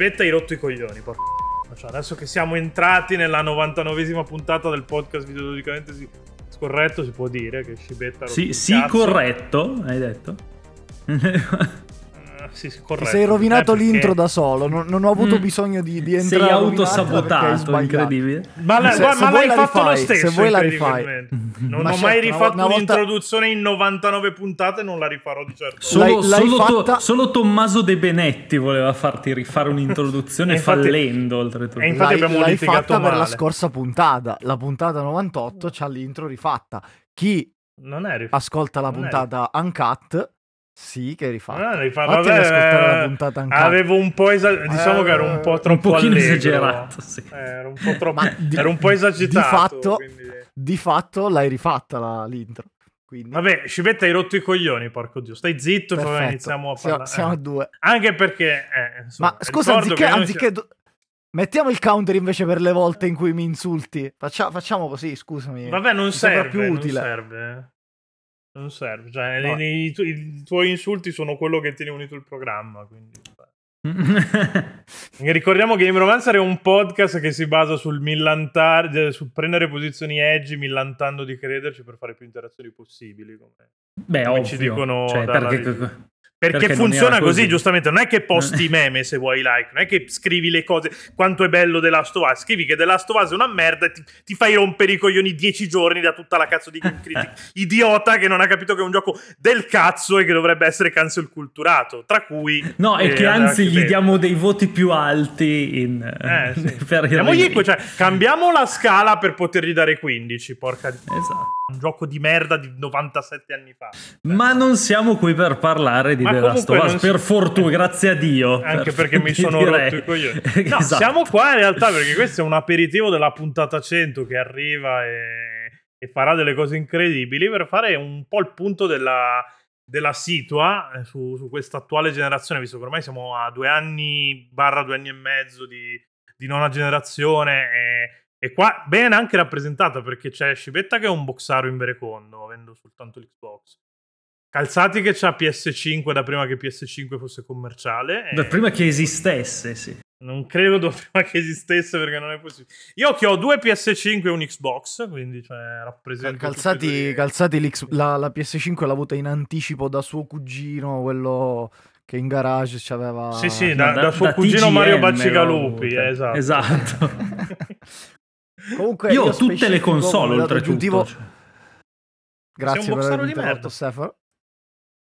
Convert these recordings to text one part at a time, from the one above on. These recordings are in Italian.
Scibetta hai rotto i coglioni, porca. Cioè, adesso che siamo entrati nella 99esima puntata del podcast videologicamente scorretto, si può dire che Scibetta Sì, sì corretto, hai detto. sì, corretto. Ti sei rovinato eh, perché... l'intro da solo, non, non ho avuto mm. bisogno di, di entrare. Sei autosabotato, incredibile. Ma, la, se, ma, se ma l'hai fatto rifai, lo stesso. Se vuoi la rifai. Non ma ho certo, mai rifatto una, una un'introduzione volta... in 99 puntate, non la rifarò di certo. Solo, l'hai, solo, fatta... to, solo Tommaso De Benetti voleva farti rifare un'introduzione infatti, fallendo oltretutto. E infatti l'hai, abbiamo l'hai fatta male. per la scorsa puntata. La puntata 98 c'ha l'intro rifatta. Chi ascolta la puntata Uncut sì, che rifatto. Ah, rifatto. Vabbè, la puntata anche. Avevo un po' esagerato. Diciamo che ero un po' troppo un esagerato. Sì. Eh, ero, un po troppo... di, ero un po' esagitato. Di fatto, quindi... di fatto l'hai rifatta la, l'intro. Quindi... Vabbè, Scivetta hai rotto i coglioni, porco dio. Stai zitto e poi iniziamo a parlare. Siamo, siamo a due. Anche perché... Eh, insomma, Ma scusa, anziché... anziché do... Mettiamo il counter invece per le volte in cui mi insulti. Faccia, facciamo così, scusami. Vabbè, non serve, più utile. Non serve. Non serve, cioè no. i, i, tu- i, tuoi insulti sono quello che tiene unito il programma, quindi... Ricordiamo che Game Romancer è un podcast che si basa sul millantare, eh, su prendere posizioni edgy millantando di crederci per fare più interazioni possibili. Come, Beh, come ci dicono cioè, perché, perché, Perché funziona così, giustamente. Non è che posti meme se vuoi like, non è che scrivi le cose quanto è bello The Last of Us. Scrivi che The Last of Us è una merda e ti, ti fai rompere i coglioni dieci giorni da tutta la cazzo di Game Critic. Idiota che non ha capito che è un gioco del cazzo e che dovrebbe essere cancel culturato. Tra cui. No, e che anzi gli diamo dei voti più alti in, eh, sì. per il cioè, cambiamo la scala per potergli dare 15. Porca Esatto. Un gioco di merda di 97 anni fa. Ma non siamo qui per parlare di The Last of Us, si... per fortuna, grazie a Dio. Anche per... perché mi sono direi. rotto i. No, esatto. siamo qua in realtà perché questo è un aperitivo della puntata 100 che arriva e, e farà delle cose incredibili per fare un po' il punto della, della situa eh, su, su questa attuale generazione, visto che ormai siamo a due anni, barra due anni e mezzo di, di nona generazione e, e qua bene anche rappresentata perché c'è Scibetta che è un boxaro in verecondo, avendo soltanto l'Xbox. Calzati che c'ha PS5 da prima che PS5 fosse commerciale. Da prima che esistesse, sì. Non credo da prima che esistesse perché non è possibile. Io che ho due PS5 e un Xbox, quindi cioè, rappresento. Calzati, calzati la, la, PS5 l'ha avuta in anticipo da suo cugino, quello che in garage c'aveva. Sì, sì, da, da, da suo da cugino TGM Mario Baccigalupi. Eh, esatto. esatto. Comunque, io ho tutte le console oltretutto. Cioè. Grazie per aver interrotto Stefano.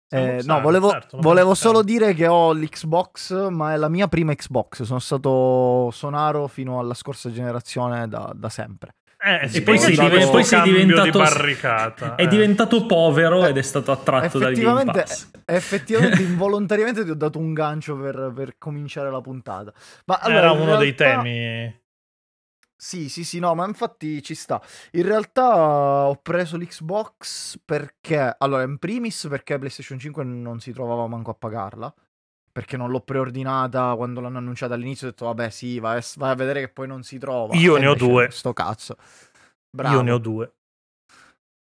Eh, no, volevo, certo, volevo solo dire che ho l'Xbox, ma è la mia prima Xbox. Sono stato sonaro fino alla scorsa generazione da, da sempre. Eh, e poi, si div- poi sei diventato, di barricata. È eh. diventato povero ed è stato attratto dal Game Pass. Effettivamente, involontariamente ti ho dato un gancio per, per cominciare la puntata. Ma allora, Era uno realtà... dei temi sì, sì, sì, no, ma infatti ci sta. In realtà ho preso l'Xbox perché, allora, in primis perché PlayStation 5 non si trovava manco a pagarla, perché non l'ho preordinata quando l'hanno annunciata all'inizio, ho detto, vabbè, sì, vai, vai a vedere che poi non si trova. Io ne ho due. Sto cazzo. Bravo. Io ne ho due.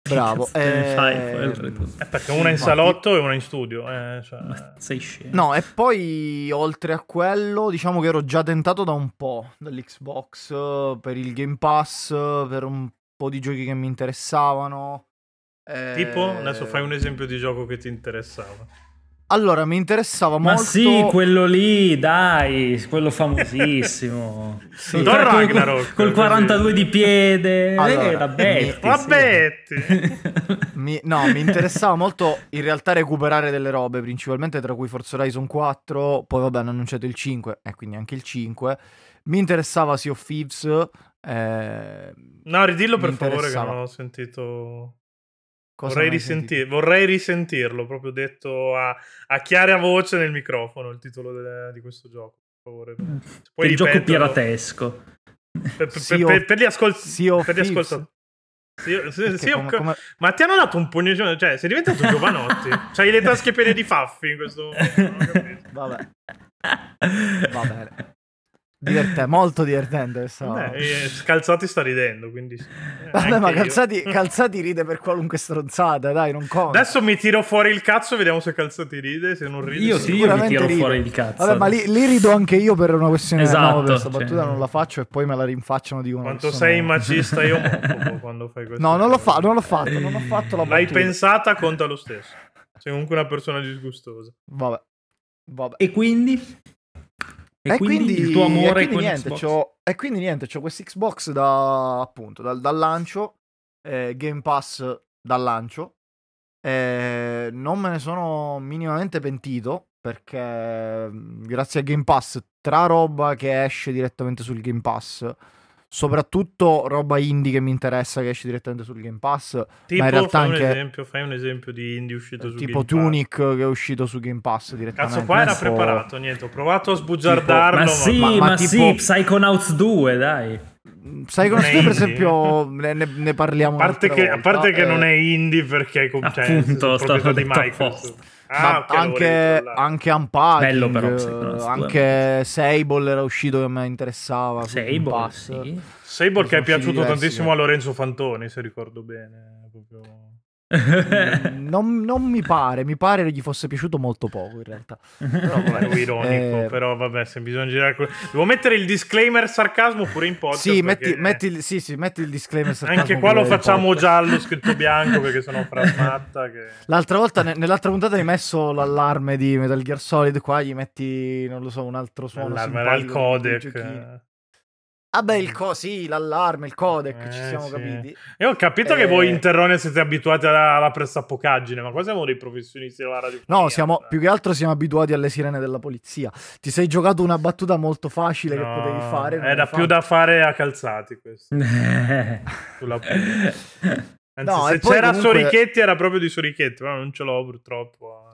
Bravo. Eh, fai, eh, perché una in salotto e una in studio. Eh, cioè... sei scemo. No, e poi oltre a quello, diciamo che ero già tentato da un po' dall'Xbox per il Game Pass, per un po' di giochi che mi interessavano. Tipo, adesso fai un esempio di gioco che ti interessava. Allora, mi interessava Ma molto. Ma sì, quello lì, dai, quello famosissimo. sì. Don Ragnarok. Col, col 42 di piede. Allora, eh, da Betty. Mi... Betty. mi... No, mi interessava molto in realtà recuperare delle robe, principalmente tra cui Forza Horizon 4. Poi, vabbè, hanno annunciato il 5, e quindi anche il 5. Mi interessava Sea of Thieves. Eh... No, ridillo per favore, che non ho sentito. Vorrei, risenti- vorrei, risentirlo, proprio detto a, a chiara voce nel microfono il titolo de- di questo gioco. Per favore. Mm. Poi il gioco piratesco. Per, per, per, per gli ascoltatori. Sì, sì, sì, come, come... Ma ti hanno dato un pugno, cioè sei diventato Giovanotti. C'hai le tasche piene di faffi in questo momento. Vabbè. Va bene. Diverte, molto divertente questa. Beh, eh, Calzati sta ridendo, quindi sì. Vabbè, ma Calzati, Calzati, ride per qualunque stronzata, dai, non conta. Adesso mi tiro fuori il cazzo, vediamo se Calzati ride, se non ride. Io sì, io mi tiro ride. fuori il cazzo. Vabbè, ma lì, lì, rido anche io per una questione esatto, no, questa cioè... battuta non la faccio e poi me la rinfacciano di una Quanto sei macista io quando fai questo. No, non l'ho, fa- non l'ho fatto, non ho fatto la L'hai pensata, conta lo stesso. Sei comunque una persona disgustosa. Vabbè. Vabbè. E quindi? E, e quindi, quindi, il tuo amore e quindi niente, c'ho, e quindi niente, c'ho questo Xbox da appunto dal, dal lancio, eh, Game Pass dal lancio. Eh, non me ne sono minimamente pentito perché grazie a Game Pass, tra roba che esce direttamente sul Game Pass soprattutto roba indie che mi interessa che esce direttamente sul Game Pass. Tipo, ma in realtà fai, anche... un esempio, fai un esempio di indie uscito su tipo Game Tunic Pass. che è uscito su Game Pass direttamente. Cazzo, qua era preparato, niente, ho provato a sbugiardarlo. Tipo, ma, sì, ma, ma, ma tipo... sì, Psychonauts 2, dai. Psychonauts 2 per esempio ne, ne parliamo a parte, che, volta, a parte eh... che non è indie perché cioè, Appunto, proprietà di Microsoft Ah, okay, anche, anche Unpacking, Bello però, anche Sable era uscito che mi interessava. Sable, sì. Sable che è piaciuto tantissimo a Lorenzo Fantoni, se ricordo bene. Proprio... non, non, mi pare, mi pare che gli fosse piaciuto molto poco in realtà. Però vabbè, ironico, eh... però vabbè, se bisogna girare... Devo mettere il disclaimer sarcasmo pure in podcast. Sì, metti, metti, il, sì, sì, metti il disclaimer sarcasmo. Anche qua lo facciamo giallo, scritto bianco, perché sono frasmatta. Che... L'altra volta, nell'altra puntata hai messo l'allarme di Metal Gear Solid, qua gli metti, non lo so, un altro suono. L'allarme era il codec. Vabbè, il co- sì, l'allarme, il codec, eh, ci siamo sì. capiti. Io ho capito eh... che voi in Terrone siete abituati alla, alla pressappocaggine, ma qua siamo dei professionisti della radio. No, siamo, più che altro siamo abituati alle sirene della polizia. Ti sei giocato una battuta molto facile no, che potevi fare. Era più da fare a calzati questo. Sulla Anzi, no, se c'era comunque... Sorichetti era proprio di Sorichetti, ma non ce l'ho purtroppo.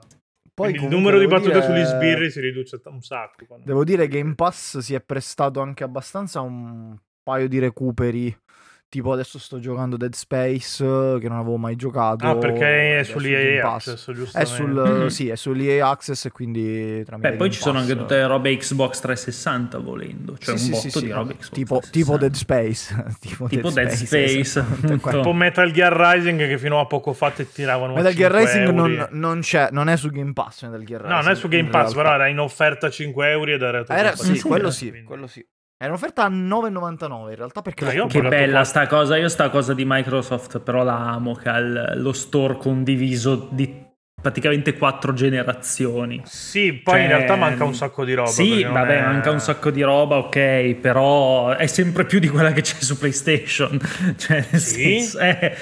Poi il numero di battute dire... sugli sbirri si riduce un sacco. Quando... Devo dire che Game Pass si è prestato anche abbastanza a un paio di recuperi Tipo adesso sto giocando Dead Space che non avevo mai giocato. Ah, perché è sull'EA Access, giusto? È sul, mm-hmm. sì, è sull'EA Access e quindi tramite Beh, poi ci sono anche tutte le robe Xbox 360 volendo, cioè sì, un sì, botto sì, di robe Xbox tipo, tipo Dead Space, tipo, tipo Dead, Dead Space, Space tipo Metal Gear Rising che fino a poco fa ti tiravano Metal Gear Rising non, non, c'è, non è su Game Pass Metal Gear Rising. No, non è su Game Pass, però era in offerta 5 euro ed era, era Sì, quello sì, quello sì. È un'offerta a 9,99 in realtà perché... Ah, che bella qua. sta cosa, io sta cosa di Microsoft però la amo, che ha lo store condiviso di praticamente quattro generazioni. Sì, poi cioè, in realtà manca un sacco di roba. Sì, vabbè, è... manca un sacco di roba, ok, però è sempre più di quella che c'è su PlayStation. cioè, nel sì? senso, è,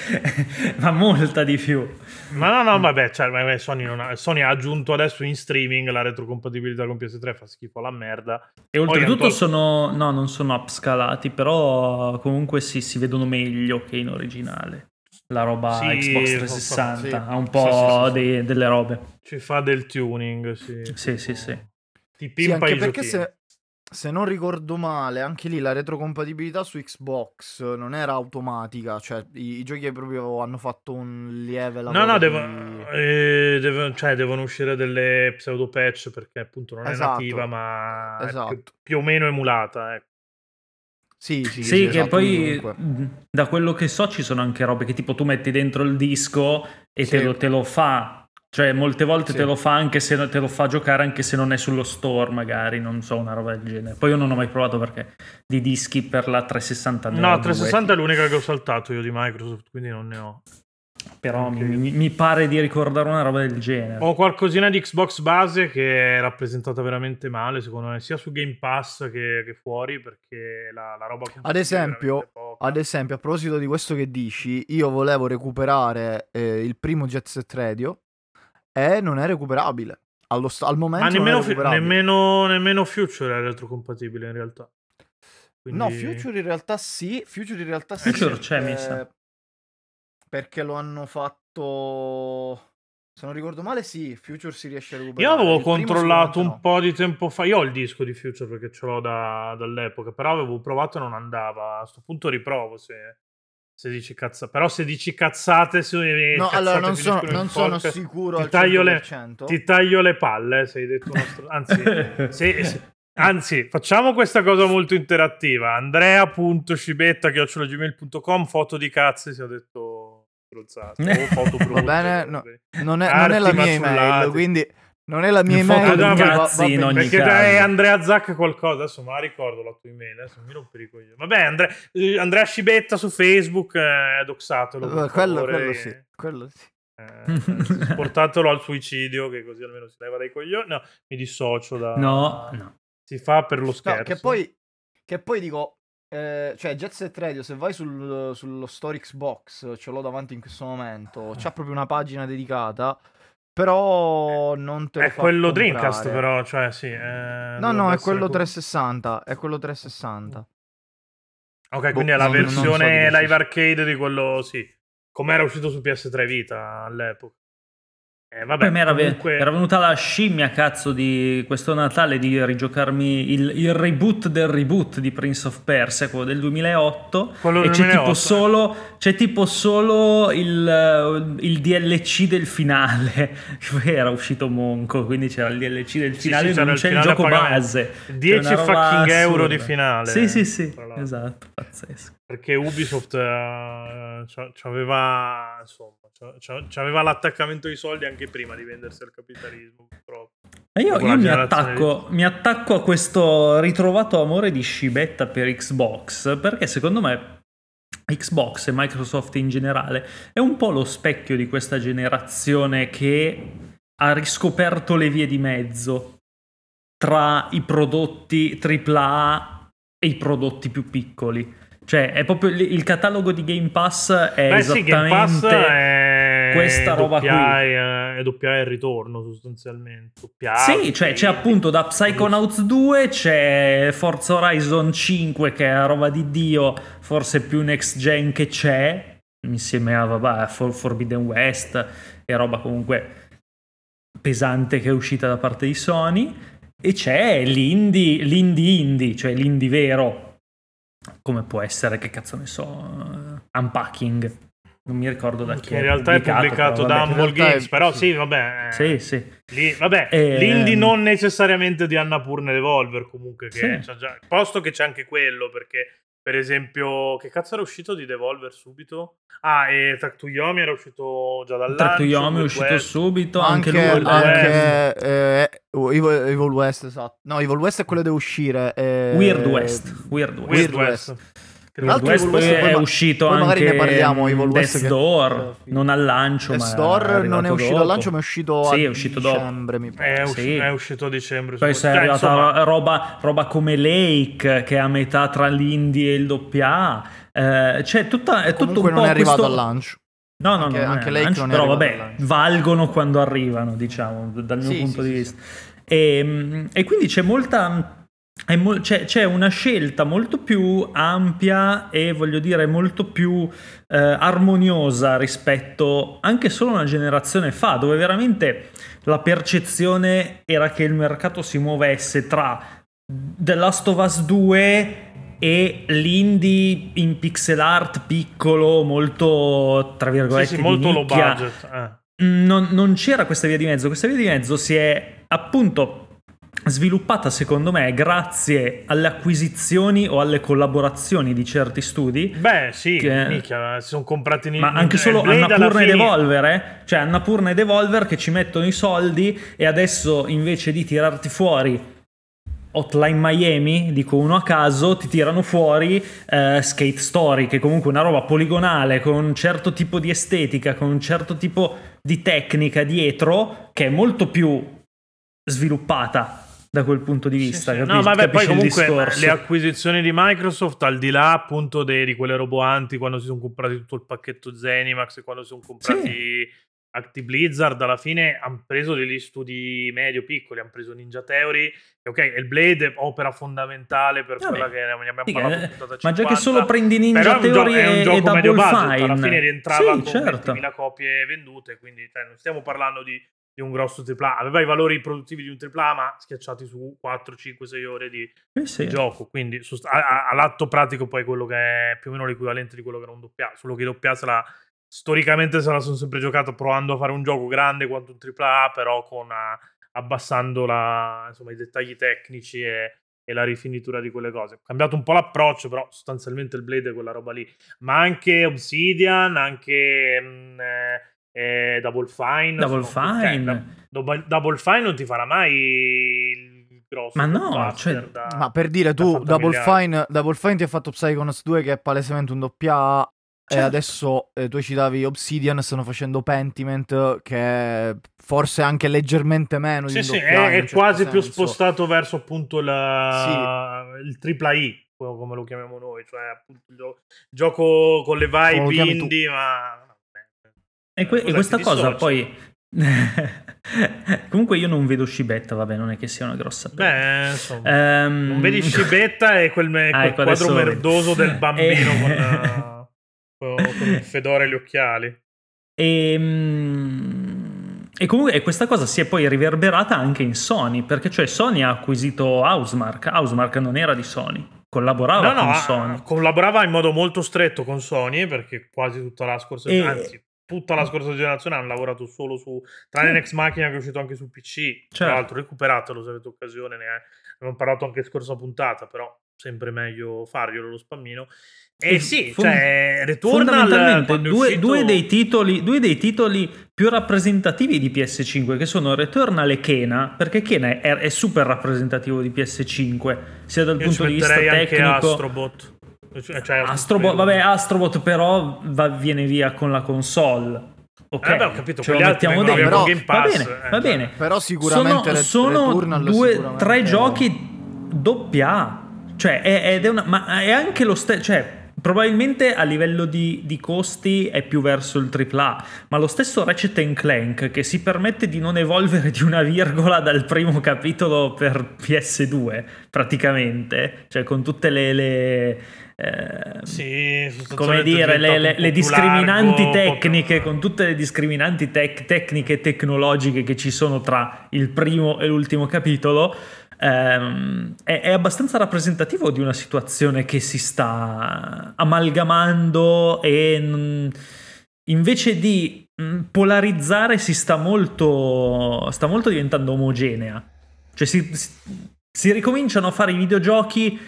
ma molta di più. Ma no, no, vabbè, cioè, Sony, ha, Sony, ha, aggiunto adesso in streaming la retrocompatibilità con PS3, fa schifo alla merda. E oltretutto tolto... sono, no, non sono upscalati, però comunque sì, si vedono meglio che in originale. La roba sì, Xbox 360 sì. ha un po' sì, dei, delle robe. Ci fa del tuning, sì. Sì, sì, sì. Ti pimpa sì, anche perché se, se non ricordo male, anche lì la retrocompatibilità su Xbox non era automatica, cioè i, i giochi proprio hanno fatto un lieve lavoro. No, no, di... devo, eh, devo, cioè, devono uscire delle pseudo patch perché appunto non esatto. è nativa, ma esatto. più, più, o meno emulata. Ecco. Sì, sì, sì, sì che esatto, poi comunque. da quello che so ci sono anche robe che tipo tu metti dentro il disco e sì. te, lo, te lo fa cioè, molte volte sì. te lo fa anche se te lo fa giocare anche se non è sullo store, magari, non so, una roba del genere. Poi io non ho mai provato perché di dischi per la 360 No, 360 è l'unica che ho saltato io di Microsoft, quindi non ne ho. Però okay. mi, mi, pare di ricordare una roba del genere. Ho qualcosina di Xbox base che è rappresentata veramente male, secondo me, sia su Game Pass che, che fuori, perché la, la roba... Ad esempio, ad esempio, a proposito di questo che dici, io volevo recuperare eh, il primo Jet Set Radio e non è recuperabile. Allo st- al momento Ma nemmeno, fi- nemmeno, nemmeno, Future è retrocompatibile in realtà. Quindi... No, Future in realtà sì. Future in realtà sì. Future c'è, mi sa. Perché lo hanno fatto. Se non ricordo male, sì, Future si riesce a recuperare. Io avevo il controllato un no. po' di tempo fa. Io ho il disco di Future perché ce l'ho da, dall'epoca. Però avevo provato e non andava. A questo punto riprovo se, se dici cazzate, però se dici cazzate, se no, cazzate allora non, so, non sono sicuro. Ti taglio, le, ti taglio, le, palle. Se hai detto nostro... Anzi, se, se, Anzi, facciamo questa cosa molto interattiva. Andrea.scibetta.gmail.com Foto di cazzi, si è detto stronzate. foto Va bene, no, non, è, non è la mia email, quindi non è la mia email. Foto di cazzi in ogni perché caso. è Andrea Zac qualcosa, adesso me la ricordo la tua email, adesso mi rompo i coglioni. Vabbè, Andre, eh, Andrea Scibetta su Facebook, eh, doxatelo. Uh, quello, quello sì, quello sì. Eh, portatelo al suicidio, che così almeno si leva dai coglioni. No, mi dissocio da... No, no. Si fa per lo scherzo. No, che poi, che poi dico, eh, cioè Jet Set Radio, se vai sul, sullo store Xbox, ce l'ho davanti in questo momento, c'ha proprio una pagina dedicata, però non te lo È quello Dreamcast però, cioè sì. Eh, no, no, è quello 360, è quello 360. Ok, boh, quindi è la non, versione non so live arcade di quello, sì. Come era uscito su PS3 Vita all'epoca. Eh, vabbè, Poi era, comunque... era, venuta la scimmia, cazzo, di questo Natale di rigiocarmi il, il, reboot del reboot di Prince of Persia, quello del 2008. Quello e c'è, 2008, tipo solo, c'è tipo solo il, il, DLC del finale. era uscito Monco, quindi c'era il DLC del finale, sì, sì, non c'è il, il gioco base. 10 fucking euro di finale. Sì, sì, sì, esatto, pazzesco. Perché Ubisoft uh, aveva, insomma, aveva l'attaccamento ai soldi anche prima di vendersi al capitalismo. Purtroppo. Io, io mi, attacco, di... mi, attacco, a questo ritrovato amore di scibetta per Xbox perché secondo me Xbox e Microsoft in generale è un po' lo specchio di questa generazione che ha riscoperto le vie di mezzo tra i prodotti AAA e i prodotti più piccoli. Cioè, è proprio il, catalogo di Game Pass è Beh, esattamente sì, Game Pass è questa roba qui. È, è doppia il ritorno sostanzialmente. Doppia sì, cioè c'è appunto da Psychonauts 2, c'è Forza Horizon 5 che è la roba di Dio, forse più next gen che c'è, insieme a vabbè, Forbidden West e roba comunque pesante che è uscita da parte di Sony. E c'è l'indie, l'indie indie, cioè l'indie vero, come può essere, che cazzo ne so, uh, Unpacking. Non mi ricordo da chi. In realtà è pubblicato da Humble Games, è... però sì, vabbè. Sì, sì. Lì, vabbè, e... l'indie non necessariamente di Annapurna Evolver comunque, che sì. già, posto che c'è anche quello, perché per esempio, che cazzo era uscito di Devolver subito? Ah, e Track to Yomi era uscito già dal Track to Yomi è uscito West. subito, anche, anche, lui, anche eh, Evil, Evil, West, esatto. No, Evil West è quello che deve uscire. Eh... Weird West. Weird West. Weird West. West. Weird West, West è ma- uscito poi magari ne parliamo Evil West Death Door, che... non al lancio Death Door non è uscito dopo. al lancio ma è uscito sì, a è uscito dicembre dopo. mi pare. È, usci- sì. è uscito a dicembre poi è arrivata insomma... roba, roba, come Lake che è a metà tra l'indie e il doppia eh, cioè tutta, è tutto un non po' è arrivato questo... al lancio No, no, anche, no, anche Lake lancio, però vabbè, valgono quando arrivano, diciamo, dal mio sì, punto sì, di vista. E, ehm, e quindi c'è molta Mo- c'è, c'è, una scelta molto più ampia e voglio dire molto più eh, armoniosa rispetto anche solo una generazione fa, dove veramente la percezione era che il mercato si muovesse tra The Last of Us 2 e l'indie in pixel art piccolo, molto tra virgolette sì, sì, molto low budget. Eh. Non, non c'era questa via di mezzo, questa via di mezzo si è appunto sviluppata secondo me grazie alle acquisizioni o alle collaborazioni di certi studi. Beh, sì, che... mica, si sono comprati in Ma anche solo Annapurna e Devolver, eh? Cioè Annapurna e Devolver che ci mettono i soldi e adesso invece di tirarti fuori Hotline Miami, dico uno a caso, ti tirano fuori eh, Skate Story, che è comunque una roba poligonale con un certo tipo di estetica, con un certo tipo di tecnica dietro, che è molto più sviluppata da quel punto di vista. Sì, sì. no, vabbè, poi comunque le acquisizioni di Microsoft, al di là appunto dei, di quelle roboanti, quando si sono comprati tutto il pacchetto Zenimax e quando si sono comprati sì. Acti Blizzard, alla fine hanno preso degli studi medio-piccoli, hanno preso Ninja Theory, ok, il Blade è opera fondamentale per quella che ne abbiamo parlato puntata 50, Ma già che solo prendi Ninja Theory è un, è un gioco medio budget, alla fine rientrava sì, con certo. 20.000 copie vendute, quindi cioè, non stiamo parlando di di un grosso AAA. Aveva i valori produttivi di un AAA, ma schiacciati su 4, 5, 6 ore di, eh sì. di gioco. Quindi all'atto pratico poi quello che è più o meno l'equivalente di quello che era un doppia. Solo che i doppia se la, storicamente se la sono sempre giocato provando a fare un gioco grande quanto un AAA, però con, uh, abbassando la, insomma, i dettagli tecnici e, e la rifinitura di quelle cose. Ho cambiato un po' l'approccio, però sostanzialmente il Blade è quella roba lì. Ma anche Obsidian, anche mh, mm, eh, eh, Double Fine. Double Fine. Double, Double Fine non ti farà mai il grosso. Ma no, cioè, da, ma per dire tu, Double Fine, Double Fine ti ha fatto Psychonauts 2 che è palesemente un doppia A e certo. adesso eh, tu citavi Obsidian, stanno facendo Pentiment, che è forse anche leggermente meno sì, di sì, è, è certo quasi senso. più spostato verso appunto la... sì. il tripla I, come lo chiamiamo noi, cioè appunto il gioco con le vibe indie, ma... E, que- e questa cosa poi Comunque io non vedo Scibetta, vabbè, non è che sia una grossa Beh, insomma, um... non vedi Scibetta e quel, me- ah, quel ecco, quadro merdoso del bambino con... Uh con il fedore e gli occhiali. E, ehm, e comunque questa cosa si è poi riverberata anche in Sony, perché cioè Sony ha acquisito Housemark, Housemark non era di Sony, collaborava no, no, con Sony. Collaborava in modo molto stretto con Sony, perché quasi tutta la scorsa e... anzi, tutta la scorsa generazione hanno lavorato solo su tranne. Next Machina che è uscito anche su PC certo. tra l'altro recuperatelo se avete occasione ne abbiamo parlato anche scorsa puntata però sempre meglio farglielo lo spammino eh sì, fond- cioè Returnal due, uscito... due, dei titoli, due dei titoli più rappresentativi di PS5 che sono Returnal e Kena, perché Kena è, è super rappresentativo di PS5, sia dal Io punto di vista tecnico. Astrobot. Cioè, Astrobot, vabbè, Astrobot però va, viene via con la console. Ok, eh beh, ho capito, ce lo mettiamo dentro. Però, Game Pass, va bene, eh, va bene. Però sicuramente sono, sono due, sicuramente tre giochi doppia A. Cioè, è, ed è una, ma è anche lo stesso. Cioè, Probabilmente a livello di, di, costi è più verso il AAA, ma lo stesso Ratchet Clank che si permette di non evolvere di una virgola dal primo capitolo per PS2, praticamente, cioè con tutte le... le eh, sì, come dire, le, le, le discriminanti largo, tecniche, con tutte le discriminanti tec- tecniche e tecnologiche che ci sono tra il primo e l'ultimo capitolo ehm, è, è, abbastanza rappresentativo di una situazione che si sta amalgamando e mh, invece di mh, polarizzare si sta molto, sta molto diventando omogenea. Cioè si, si, si ricominciano a fare i videogiochi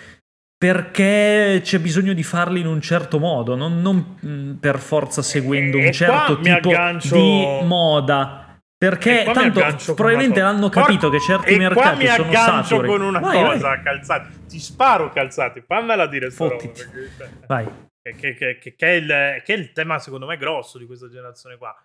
perché c'è bisogno di farli in un certo modo, non, non per forza seguendo un certo tipo aggancio... di moda. Perché tanto probabilmente l'hanno capito che certi e mercati sono saturi. mi aggancio con una vai, cosa, vai. calzati. Ti sparo calzati, fammela dire Fottiti. Vai. Che, che, che, che, è il, che è il tema secondo me grosso di questa generazione qua.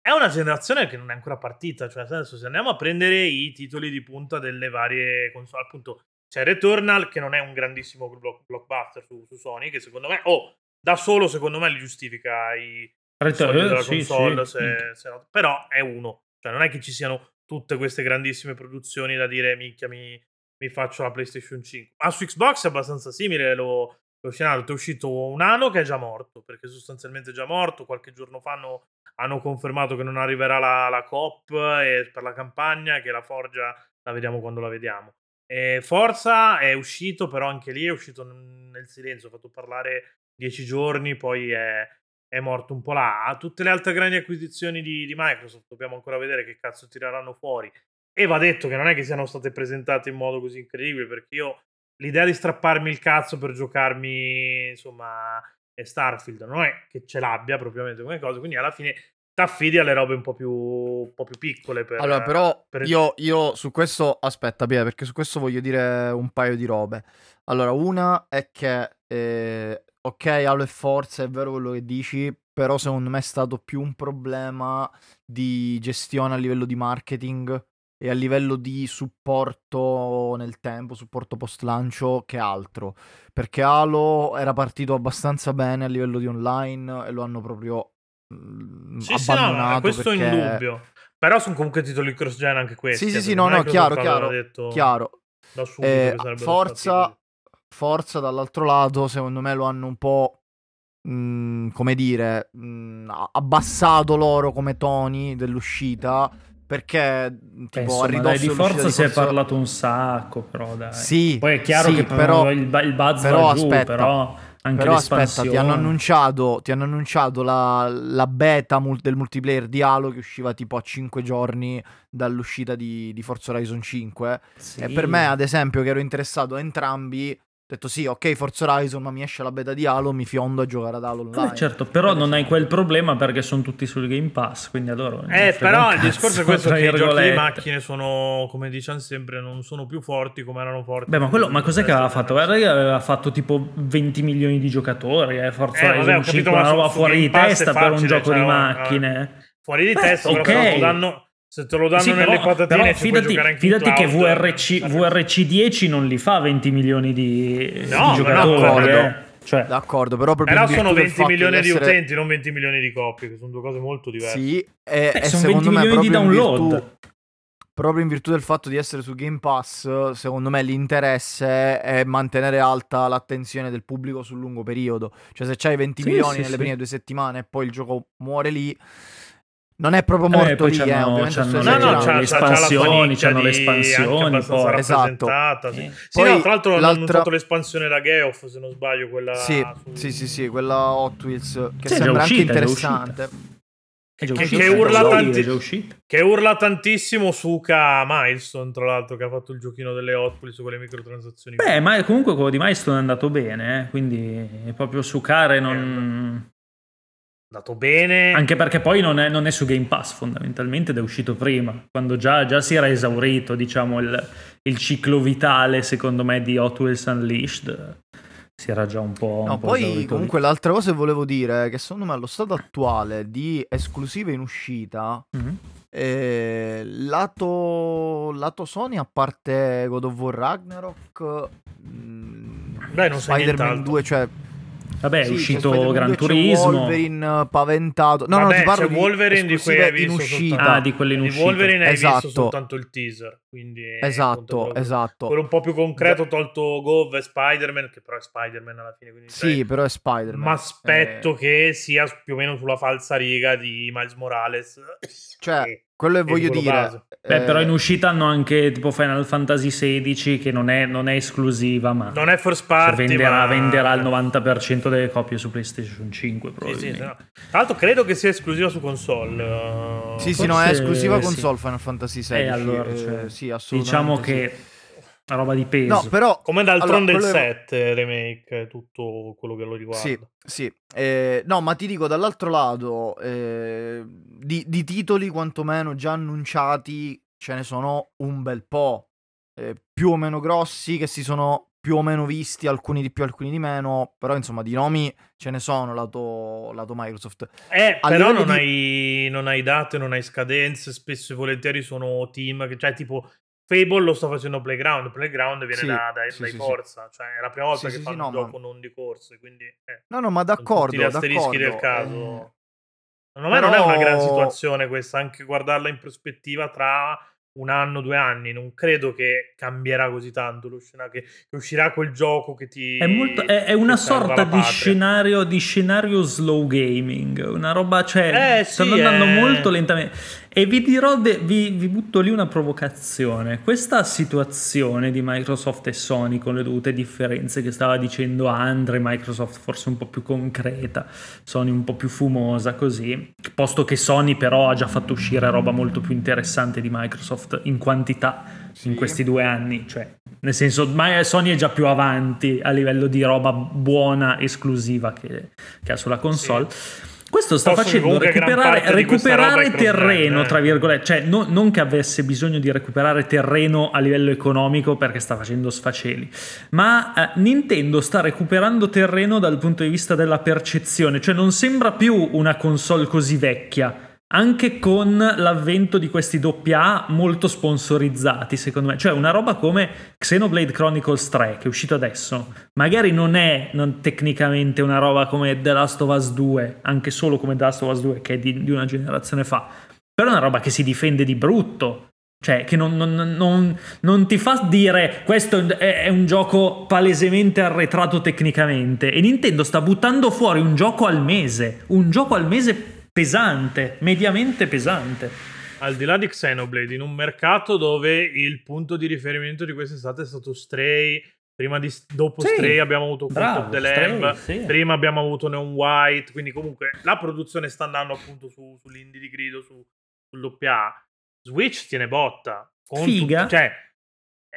È una generazione che non è ancora partita, cioè nel senso se andiamo a prendere i titoli di punta delle varie console, appunto c'è Returnal che non è un grandissimo blockbuster su, su Sony, che secondo me, oh, da solo secondo me li giustifica i, Return, della sì, console, sì. Se, se no, però è uno. Cioè, non è che ci siano tutte queste grandissime produzioni da dire, minchia, mi, mi faccio la PlayStation 5. Ma su Xbox è abbastanza simile lo, lo scenario. È uscito un anno che è già morto, perché sostanzialmente è già morto. Qualche giorno fa hanno, hanno confermato che non arriverà la, la COP e per la campagna, che la Forgia la vediamo quando la vediamo. E Forza è uscito, però anche lì è uscito nel silenzio, ha fatto parlare dieci giorni, poi è, è morto un po' là. Tutte le altre grandi acquisizioni di, di, Microsoft dobbiamo ancora vedere che cazzo tireranno fuori. E va detto che non è che siano state presentate in modo così incredibile, perché io l'idea di strapparmi il cazzo per giocarmi, insomma, Starfield non è che ce l'abbia propriamente come cosa, quindi alla fine t'affidi alle robe un po' più, un po più piccole. Per, allora, però per... io, io, su questo aspetta, Pia, perché su questo voglio dire un paio di robe. Allora, una è che eh, ok, Halo e Forza, è vero quello che dici, però secondo me è stato più un problema di gestione a livello di marketing e a livello di supporto nel tempo, supporto post lancio che altro. Perché Halo era partito abbastanza bene a livello di online e lo hanno proprio sì, abbandonato. Sì, no, questo perché... è indubbio. Però sono comunque titoli cross gen anche questi. Sì, sì, eh, sì, no, no, chiaro, chiaro. chiaro. Da subito eh, Forza Forza dall'altro lato, secondo me lo hanno un po', mh, mm, come dire, mh, mm, abbassato loro come toni dell'uscita. Perché mm, tipo, Beh, insomma, dai, di Forza si è parlato un sacco, però dai. Sì, Poi è chiaro sì, che però, il, il buzz però, giù, aspetta, però... Anche Però aspetta, ti hanno annunciato, ti hanno annunciato la, la beta mul- del multiplayer di Halo che usciva tipo a 5 giorni dall'uscita di, di Forza Horizon 5. Sì. E per me, ad esempio, che ero interessato a entrambi, ho detto sì, ok, Forza Horizon, ma mi esce la beta di Halo, mi fiondo a giocare ad Halo online. Eh, certo, però non hai quel problema perché sono tutti sul Game Pass, quindi allora... Eh, però il discorso è questo che i giochi di macchine sono, come diciamo sempre, non sono più forti come erano forti. Beh, ma, quello, ma cos'è che aveva fatto? Guarda che aveva fatto tipo 20 milioni di giocatori, eh, Forza eh, Horizon 5, una roba fuori di testa per un gioco cioè, di macchine. Fuori di testa, Beh, però okay. danno se te lo danno sì, nelle però, patatine, però fidati, fidati che VRC, VRC 10 non li fa 20 milioni di, no, di giocatori. D'accordo. Eh. Cioè, d'accordo, però proprio però sono 20 milioni di, essere... utenti, non 20 milioni di coppie, che sono due cose molto diverse. Sì, e, eh, e sono 20 milioni di download. Virtù, proprio in virtù del fatto di essere su Game Pass, secondo me l'interesse è mantenere alta l'attenzione del pubblico sul lungo periodo. Cioè, se c'hai 20 sì, milioni sì, nelle prime due settimane e poi il gioco muore lì non è proprio eh, morto eh, lì, eh, ovviamente c'hanno, no, no, c'ha, le espansioni, c'hanno le espansioni, poi. Esatto. Sì, sì. sì no, tra l'altro l'altra... hanno fatto l'espansione da Geoff, se non sbaglio, quella Sì, su... sì, sì, sì, quella Hot Wheels che sì, sembra uscita, anche interessante. Che, che, urla tanti... che, urla tantissimo Suka Milestone, tra l'altro, che ha fatto il giochino delle Hot Wheels con le microtransazioni. Beh, ma comunque quello di Milestone è andato bene, eh? quindi proprio Sukare non... Andato bene. Anche perché poi non è, non è, su Game Pass fondamentalmente ed è uscito prima, quando già, già si era esaurito diciamo, il, il, ciclo vitale secondo me di Hot Wheels Unleashed. Si era già un po'... No, un po poi comunque lì. l'altra cosa che volevo dire è che secondo me allo stato attuale di esclusive in uscita, mm-hmm. eh, lato, lato Sony a parte God of War Ragnarok, mh, Beh, non Spider-Man 2, cioè Vabbè, è sì, uscito Gran Turismo. Wolverine uh, paventato. No, Vabbè, no, ti parlo di Wolverine di cui hai visto in uscita. Ah, di quelle in uscita. Di Wolverine hai esatto. visto soltanto il teaser. Quindi esatto, esatto. Quello un po' più concreto, tolto Gov e Spider-Man, che però è Spider-Man alla fine. Sì, sei... però è Spider-Man. Ma aspetto eh... che sia più o meno sulla falsa riga di Miles Morales. Cioè, e quello che voglio dire. Beh, però in uscita hanno anche tipo Final Fantasy XVI che non è, non è esclusiva, ma non è first party. Cioè venderà, ma... venderà, il 90% delle copie su PlayStation 5. Probabilmente. Sì, sì, no. Tra l'altro, credo che sia esclusiva su console. Uh... Sì, sì, no, è esclusiva console Final Fantasy XVI. Eh, allora, eh, cioè, sì, assolutamente. Diciamo che una roba di peso. No, però come d'altronde allora, del 7 remake, tutto quello che lo riguarda. Sì, sì. Eh, no, ma ti dico dall'altro lato, eh, di, di, titoli quantomeno già annunciati ce ne sono un bel po', eh, più o meno grossi che si sono più o meno visti, alcuni di più, alcuni di meno, però insomma di nomi ce ne sono lato, lato Microsoft. Eh, A però non, di... hai, non hai date, non hai scadenze, spesso e volentieri sono team che, cioè tipo Fable lo sto facendo Playground, Playground viene sì, da, da, sì, dai sì, Forza, cioè è la prima volta che fanno un no, gioco ma... non di corse, quindi... Eh, no, no, ma d'accordo, gli asterischi del caso. Eh... Secondo me Però... non è una gran situazione questa, anche guardarla in prospettiva tra un anno, due anni, non credo che cambierà così tanto lo scenario, che, che uscirà quel gioco che ti... È, molto, è, è una sorta di scenario, di scenario slow gaming, una roba, cioè, eh, stanno andando è... molto lentamente. E vi dirò, de- vi, vi, butto lì una provocazione. Questa situazione di Microsoft e Sony con le dovute differenze che stava dicendo Andre, Microsoft forse un po' più concreta, Sony un po' più fumosa così, posto che Sony però ha già fatto uscire roba molto più interessante di Microsoft in quantità sì. in questi due anni, cioè nel senso Sony è già più avanti a livello di roba buona, esclusiva che, che ha sulla console. Sì. Questo sta facendo recuperare, recuperare terreno, tra virgolette, cioè no, non che avesse bisogno di recuperare terreno a livello economico perché sta facendo sfaceli, ma eh, Nintendo sta recuperando terreno dal punto di vista della percezione, cioè non sembra più una console così vecchia anche con l'avvento di questi AA molto sponsorizzati, secondo me. Cioè una roba come Xenoblade Chronicles 3, che è uscito adesso, magari non è non, tecnicamente una roba come The Last of Us 2, anche solo come The Last of Us 2, che è di, di una generazione fa, però è una roba che si difende di brutto. Cioè, che non, non, non, non, ti fa dire questo è un gioco palesemente arretrato tecnicamente. E Nintendo sta buttando fuori un gioco al mese. Un gioco al mese pesante, mediamente pesante. Al di là di Xenoblade, in un mercato dove il punto di riferimento di quest'estate è stato Stray, Prima di, dopo sì, Stray abbiamo avuto Cult of the Lamb, sì. prima abbiamo avuto Neon White, quindi comunque la produzione sta andando appunto su, sull'indie di grido, su, sul doppia Switch tiene botta. Figa. Tutto, cioè,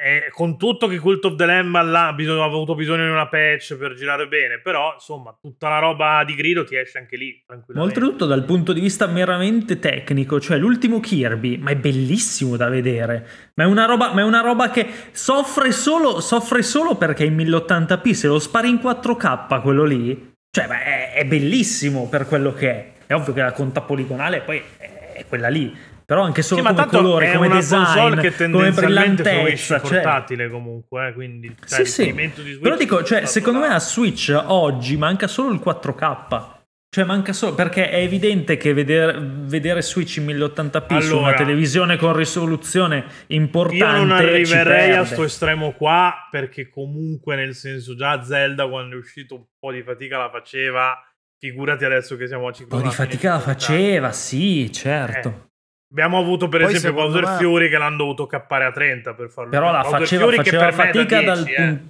eh, con tutto che Cult of the Lamb ha avuto bisogno di una patch per girare bene, però insomma tutta la roba di grido ti esce anche lì Oltretutto dal punto di vista meramente tecnico, cioè l'ultimo Kirby, ma è bellissimo da vedere, ma è una roba, è una roba che soffre solo, soffre solo perché è in 1080p, se lo spari in 4K quello lì, cioè è, è bellissimo per quello che è. È ovvio che la conta poligonale poi è quella lì, però anche solo sì, come colore, come design, che come brillantezza, cioè... portatile comunque, eh, quindi cioè, sì, sì. Però dico, cioè, secondo me a Switch oggi manca solo il 4K. Cioè manca solo perché è evidente che vedere, vedere Switch in 1080p allora, su una televisione con risoluzione importante Io non arriverei a sto estremo qua perché comunque nel senso già Zelda quando è uscito un po' di fatica la faceva figurati adesso che siamo a 50 Un po' di fatica la faceva, sì, certo. Eh. Abbiamo avuto per Poi esempio Bowser me... Fury che l'hanno dovuto cappare a 30 per farlo. Però la faceva, Fury faceva fatica da 10, dal... Eh.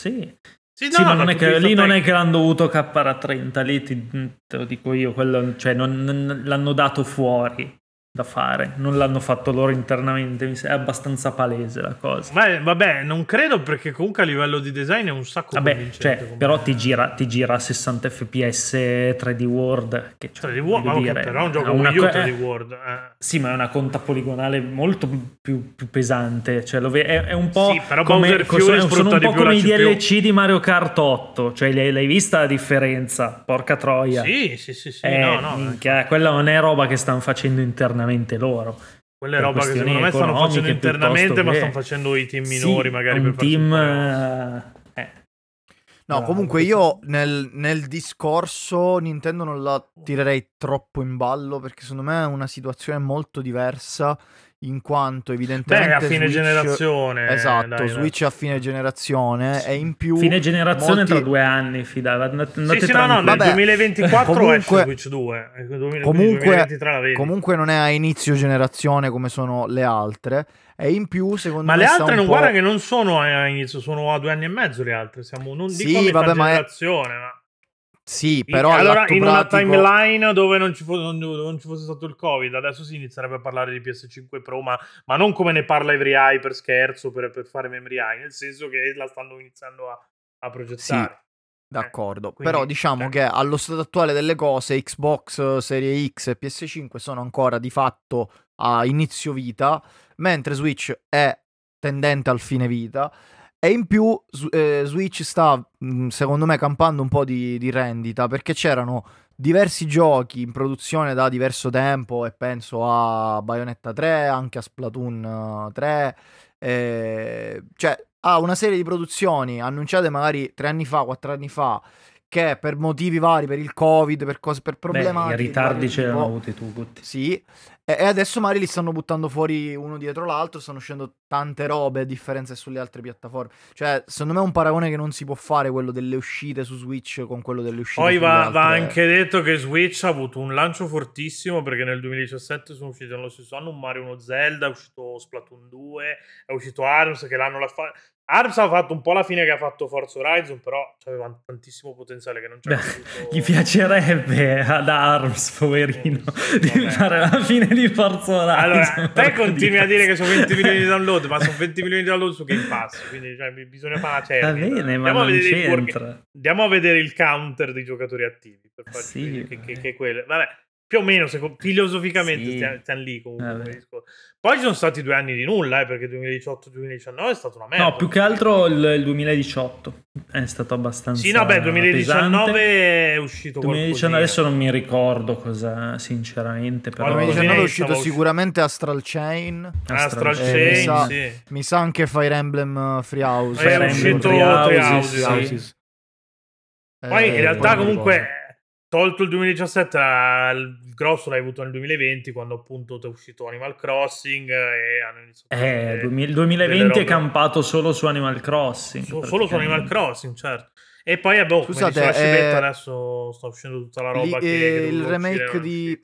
Sì. Sì, no, sì, ma non è che, lì non è che l'hanno dovuto cappare a 30, lì ti, te lo dico io, quello, cioè non, non, l'hanno dato fuori da fare, non l'hanno fatto loro internamente, è abbastanza palese la cosa. Beh, vabbè, non credo perché comunque a livello di design è un sacco vabbè, cioè, però ti gira, ti gira, a 60 fps 3D World, che cioè, 3D World, ma dire, però è un gioco una, Wii U 3D World. Eh. Sì, ma è una conta poligonale molto più, più pesante, cioè, ve- è, è, un po' sì, però come, sono, sono un po' come i DLC di Mario Kart 8, cioè l'hai, l'hai, vista la differenza? Porca troia. Sì, sì, sì, sì eh, no, no, minchia, quella non è roba che stanno facendo internamente internamente loro. Quelle roba che secondo me stanno facendo internamente, ma stanno facendo i team minori sì, magari un per team eh. No, Bravo, comunque io nel, nel, discorso Nintendo non la tirerei troppo in ballo perché secondo me è una situazione molto diversa in quanto evidentemente Beh, a fine Switch... generazione esatto dai, Switch a fine generazione sì. e in più fine generazione molti... tra due anni fidava andate, sì, sì, no, no, nel 2024 comunque, esce Switch 2 comunque, comunque non è a inizio generazione come sono le altre e in più secondo ma me le altre non guarda che non sono a inizio sono a due anni e mezzo le altre siamo non dico sì, vabbè, generazione ma, è... ma... Sì, però allora in una timeline dove non ci, fosse, non, non ci, fosse, stato il Covid, adesso si inizierebbe a parlare di PS5 Pro, ma, ma non come ne parla Every Eye per scherzo, per, per, fare memory eye, nel senso che la stanno iniziando a, a progettare. Sì. D'accordo, eh, quindi, però diciamo eh. che allo stato attuale delle cose Xbox Serie X e PS5 sono ancora di fatto a inizio vita, mentre Switch è tendente al fine vita e in più eh, Switch sta, mm, secondo me, campando un po' di, di, rendita perché c'erano diversi giochi in produzione da diverso tempo e penso a Bayonetta 3, anche a Splatoon 3, eh, cioè ha una serie di produzioni annunciate magari tre anni fa, quattro anni fa, che per motivi vari, per il covid, per cose, per problemi. I ritardi ce li hanno avuti tu tutti. Sì, e, adesso magari li stanno buttando fuori uno dietro l'altro, stanno uscendo tante robe a differenza sulle altre piattaforme. Cioè, secondo me è un paragone che non si può fare quello delle uscite su Switch con quello delle uscite Poi va, va, anche detto che Switch ha avuto un lancio fortissimo perché nel 2017 sono usciti nello stesso anno un Mario 1 Zelda, è uscito Splatoon 2, è uscito ARMS che l'hanno la fa- Arms ha fatto un po' la fine che ha fatto Forza Horizon, però aveva tantissimo potenziale che non c'è. Gli piacerebbe ad Arms, poverino, eh, di fare la fine di Forza Horizon. Allora, te continui a dire che sono 20 milioni di download, ma sono 20 milioni di download su Game Pass, quindi cioè, bisogna fare una certa. Va bene, ma non c'entra. Andiamo a vedere il counter dei giocatori attivi, per farci sì, che, che, che, quello. Vabbè, più o meno filosoficamente sì. stiamo lì comunque. Poi ci sono stati due anni di nulla, eh, perché 2018-2019 è stato una merda. No, più che altro il, il 2018 è stato abbastanza. Sì, no, beh, 2019 pesante. è uscito 2019 adesso non mi ricordo cosa, sinceramente. Però... Il 2019 è uscito sicuramente Astral Chain. Astral, Astral Chain, eh, mi, sa, sì. mi sa anche Fire Emblem Free House. Fire uscito Free Houses, Houses, sì. Poi in realtà comunque tolto il 2017, il grosso l'hai avuto nel 2020 quando appunto è uscito Animal Crossing e hanno iniziato eh, il 2020 è campato solo su Animal Crossing. So, solo su Animal Crossing, certo. E poi abbiamo Scusate, eh, adesso sta uscendo tutta la roba li, che, eh, il remake di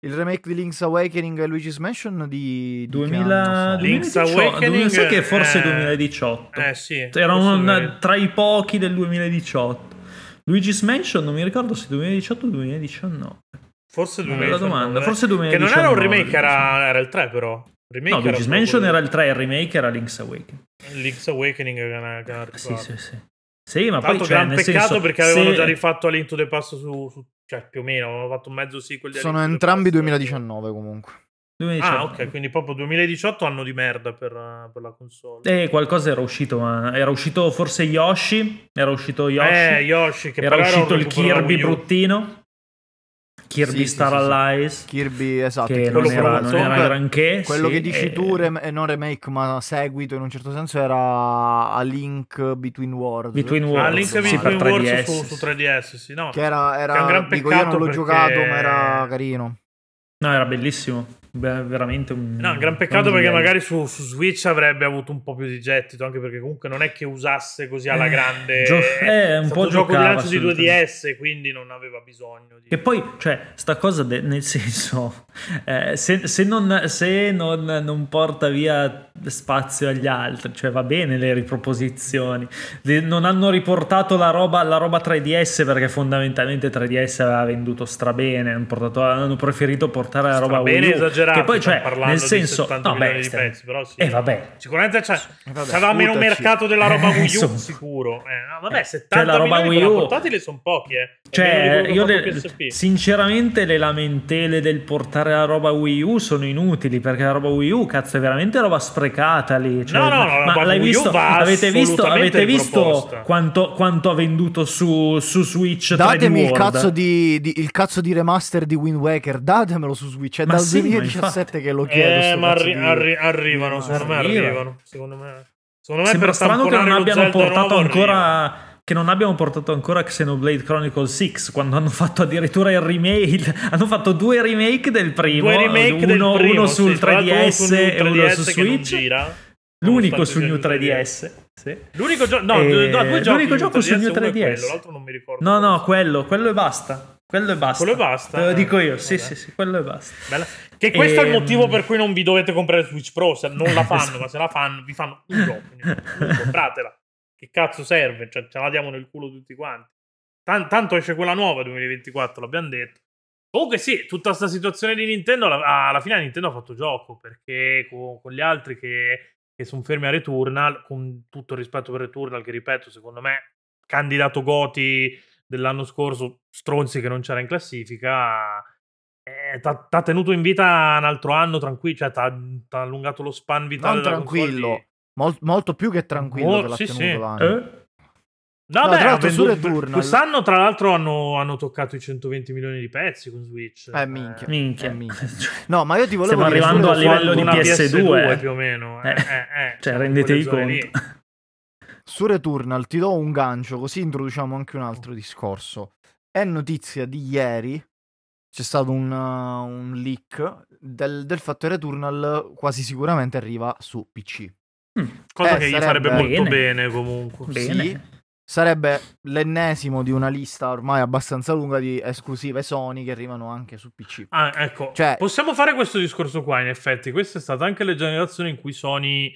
Il remake di Link's Awakening e Luigi's Mansion di... 2000... so. Link's Awakening... Sai che forse eh... 2018. Eh sì. Era un, tra i pochi del 2018. Luigi's Mansion non mi ricordo se 2018 o 2019. Forse 2019. domanda, forse 2019. Che non era un remake, era, era il 3 però. Remake no, Luigi's Mansion era il 3, il remake era Link's Awakening. Link's Awakening che era, che era Sì, sì, sì. Sì, ma Tanto poi cioè, gran peccato senso, perché avevano se... già rifatto Link to the Past su, su, cioè più o meno, avevano fatto un mezzo sequel di Sono entrambi 2019 comunque. 2019. Ah, ok, quindi proprio 2018 anno di merda per, per, la console. Eh, qualcosa era uscito, ma era uscito forse Yoshi, era uscito Yoshi. Eh, Yoshi che era uscito il Kirby bruttino. Kirby sì, Star sì, Allies sì. Kirby esatto che non era, non era, granché quello che dici e... tu rem- non remake ma seguito in un certo senso era A Link Between Worlds Between Worlds A Link Between Worlds su, su 3DS sì, no. che era, era che un gran peccato io non l'ho perché... giocato ma era carino no era bellissimo Beh, veramente un... No, un gran peccato perché magari su, su, Switch avrebbe avuto un po' più di gettito, anche perché comunque non è che usasse così alla grande... Gio- eh, un po' gioco di lancio di 2DS, quindi non aveva bisogno di... E poi, cioè, sta cosa de- nel senso, eh, se, se, non, se non, non, porta via spazio agli altri, cioè va bene le riproposizioni, non hanno riportato la roba, la roba 3DS perché fondamentalmente 3DS aveva venduto strabene, hanno, portato, hanno preferito portare la roba strabene Wii U. esagerato che poi cioè nel senso no, beh, di pezzi, però sì. Eh, vabbè. Sicuramente c'è, eh, vabbè, c'aveva meno mercato della roba eh, Wii U, sicuro. Eh, no, vabbè, 70 cioè, la roba Wii U portatili sono pochi, eh. Cioè, io le, sinceramente le lamentele del portare la roba Wii U sono inutili perché la roba Wii U, cazzo, è veramente roba sprecata lì. Cioè, no, no, no, ma l'hai visto? Avete visto, avete visto quanto, quanto, ha venduto su, su Switch? Datemi il cazzo di, di, il cazzo di remaster di Wind Waker, datemelo su Switch. È ma dal sì, 2017 che lo chiedo. Eh, ma arri- arri- arrivano, secondo me arrivano. Secondo me. Secondo me Sembra strano che non abbiano portato ancora. Arriva. Che non abbiamo portato ancora Xenoblade Chronicles 6 quando hanno fatto addirittura il remake. hanno fatto due remake del primo. Due remake uno, del primo, uno sul sì, 3DS e uno su Switch. L'unico sul New 3DS. Sì. L'unico, gio- no, e... no, due l'unico gioco sul New 3DS. Quello, l'altro non mi ricordo. No, no, quello, quello e basta. Quello e basta. Quello e basta. Te lo dico io, sì, sì, sì, quello e basta. Bella. Che questo e... è il Ehm, motivo per cui non vi dovete comprare Switch Pro. Se non la fanno, ma se la fanno, vi fanno un gioco. Compratela. Che cazzo serve? Cioè, ce la diamo nel culo tutti quanti. Tant- tanto esce quella nuova 2024, l'abbiamo detto. Comunque sì, tutta questa situazione di Nintendo, alla, alla fine Nintendo ha fatto gioco, perché con, con gli altri che, che sono fermi a Returnal, con tutto il rispetto per Returnal, che ripeto, secondo me, candidato Goti dell'anno scorso, stronzi che non c'era in classifica, eh, t'ha tenuto in vita un altro anno tranquillo, cioè t'ha allungato lo span vitale. Non tranquillo, Mol, molto più che tranquillo oh, che l'ha sì, tenuto sì. l'anno. Eh? No, No, beh, tra venduto- Returnal- quest'anno tra l'altro hanno, hanno toccato i 120 milioni di pezzi con Switch. Eh, minchia. Minchia. Eh, minchia. No, ma io ti volevo Stiamo dire arrivando solo a su- livello di una PS2, più o meno. Eh, Eh, eh, eh, cioè, quelle zone conto. lì. Su Returnal ti do un gancio, così introduciamo anche un altro discorso. È notizia di ieri, c'è stato un, uh, un leak del, del fatto che Returnal quasi sicuramente arriva su PC. Cosa Eh, che gli sarebbe- farebbe molto Bene. bene comunque. Bene. Sì, sarebbe l'ennesimo di una lista ormai abbastanza lunga di esclusive Sony che arrivano anche su PC. Ah, ecco, Cioè- possiamo fare questo discorso qua, in effetti. Questa è stata anche la generazione in cui Sony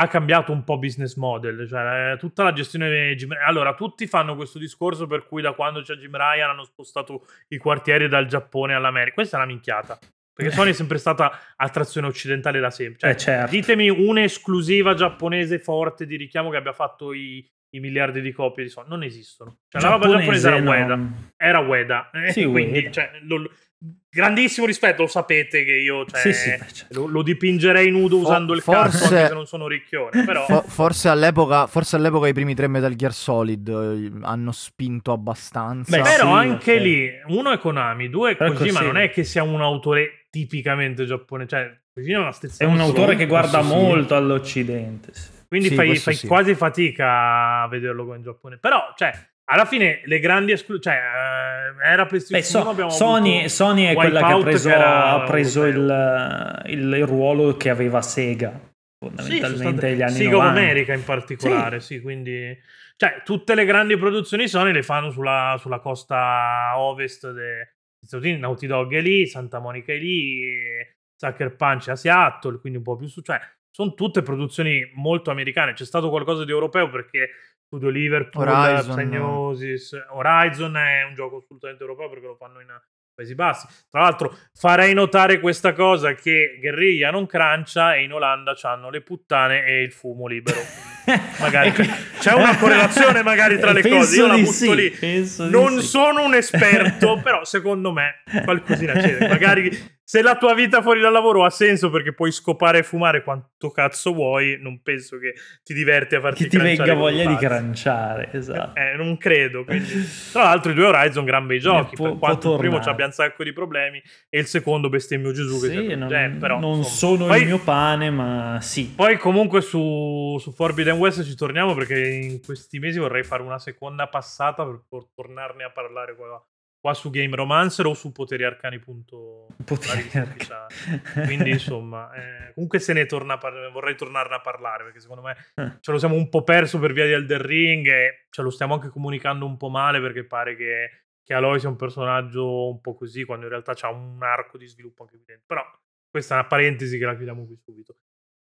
ha cambiato un po' business model, cioè eh, tutta la gestione Jim Allora, tutti fanno questo discorso per cui da quando c'è Jim Ryan hanno spostato i quartieri dal Giappone all'America. Questa è una minchiata. Perché Sony è sempre stata attrazione occidentale da sempre. Cioè, Eh, certo. Ditemi un'esclusiva giapponese forte di richiamo che abbia fatto i, i miliardi di copie di Sony. Non esistono. Cioè, la roba giapponese era no. Ueda. Era Ueda. Eh, Sì, quindi, Ueda. cioè, lo- grandissimo rispetto, lo sapete che io cioè, Sì, sì, certo. lo, lo dipingerei nudo usando il forse- cazzo anche se non sono ricchione. Però Fo- forse, all'epoca, forse all'epoca i primi tre Metal Gear Solid eh, hanno spinto abbastanza. Beh, Però sì, anche ok. lì, uno è Konami, due è Ecco, Kojima, sì. non è che sia un autore tipicamente giapponese, cioè Kojima è una stessa È un autore che guarda molto all'Occidente. sì. Quindi Sì, fai, fai sì. quasi fatica a vederlo come in Giappone. Però, cioè, alla fine le grandi esclusive, cioè, eh, era Beh, PlayStation So- 1, abbiamo Sony, Sony è quella che ha preso, che era ha preso il, il- il ruolo che aveva Sega, Sì, fondamentalmente sostanzi- negli anni Sega of 90. America in particolare, sì. quindi... Cioè, tutte le grandi produzioni Sony le fanno sulla, sulla costa ovest de- Stati Uniti, Naughty Dog è lì, Santa Monica è lì, Sucker Punch è a Seattle, quindi un po' più su... Cioè, sono tutte produzioni molto americane. C'è stato qualcosa di europeo perché Studio Liverpool, Horizon. Psygnosis, Horizon è un gioco assolutamente europeo perché lo fanno in Paesi Bassi. Tra l'altro farei notare questa cosa che Guerriglia non crancia e in Olanda hanno le puttane e il fumo libero. magari c'è una correlazione magari tra le cose, io la butto sì, lì. Non sono un esperto, però secondo me qualcosina c'è. Magari se la tua vita fuori dal lavoro ha senso perché puoi scopare e fumare quanto cazzo vuoi, non penso che ti diverti a farti Che ti venga voglia di cranciare, esatto. Eh, non credo. Quindi. Tra l'altro i due Horizon gran bei giochi, può, per quanto il primo abbia un sacco di problemi e il secondo bestemmio Gesù che sì, non, eh, però, non sono poi, il mio pane, ma sì. Poi comunque su, su Forbidden West ci torniamo perché in questi mesi vorrei fare una seconda passata per, per tornarne a parlare qua qua su Game Romancer o su poteriarcani. Poteri Quindi insomma, eh, comunque se ne torna a parlare, vorrei tornarne a parlare perché secondo me eh. ce lo siamo un po' perso per via di Elder Ring e ce lo stiamo anche comunicando un po' male perché pare che, che Aloy sia un personaggio un po' così quando in realtà c'ha un arco di sviluppo anche evidente. Però questa è una parentesi che la chiudiamo qui subito.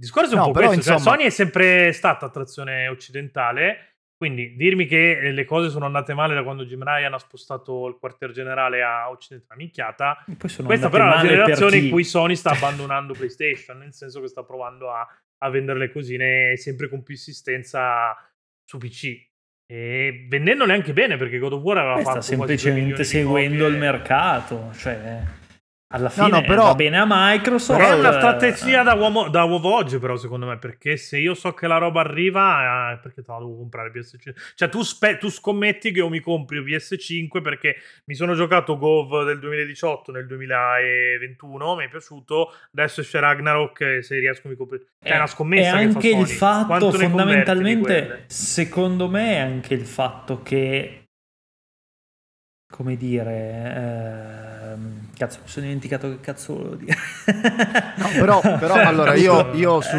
Il discorso è un no, po' però, questo, cioè, insomma... cioè, Sony è sempre stata attrazione occidentale quindi dirmi che le cose sono andate male da quando Jim Ryan ha spostato il quartier generale a Occidente, minchiata. Questa però è la generazione in cui Sony sta abbandonando PlayStation, nel senso che sta provando a, a vendere le cosine sempre con più insistenza su PC. E vendendole anche bene perché God of War aveva Beh, fatto sta semplicemente seguendo il mercato, cioè alla fine no, no, però, va bene a Microsoft. Però è una strategia da uomo, da uovo oggi, però, secondo me. Perché se io so che la roba arriva, eh, perché te la devo comprare PS5? Cioè, tu, spe- tu scommetti che io mi compri PS5 perché mi sono giocato Gov del 2018 nel 2021. Mi è piaciuto. Adesso esce Ragnarok. E se riesco, mi compri. Cioè, è una scommessa. E anche il fatto, fondamentalmente, secondo me, è anche il fatto che come dire, ehm, cazzo, mi sono dimenticato che cazzo volevo dire. no, però, però allora io, io su,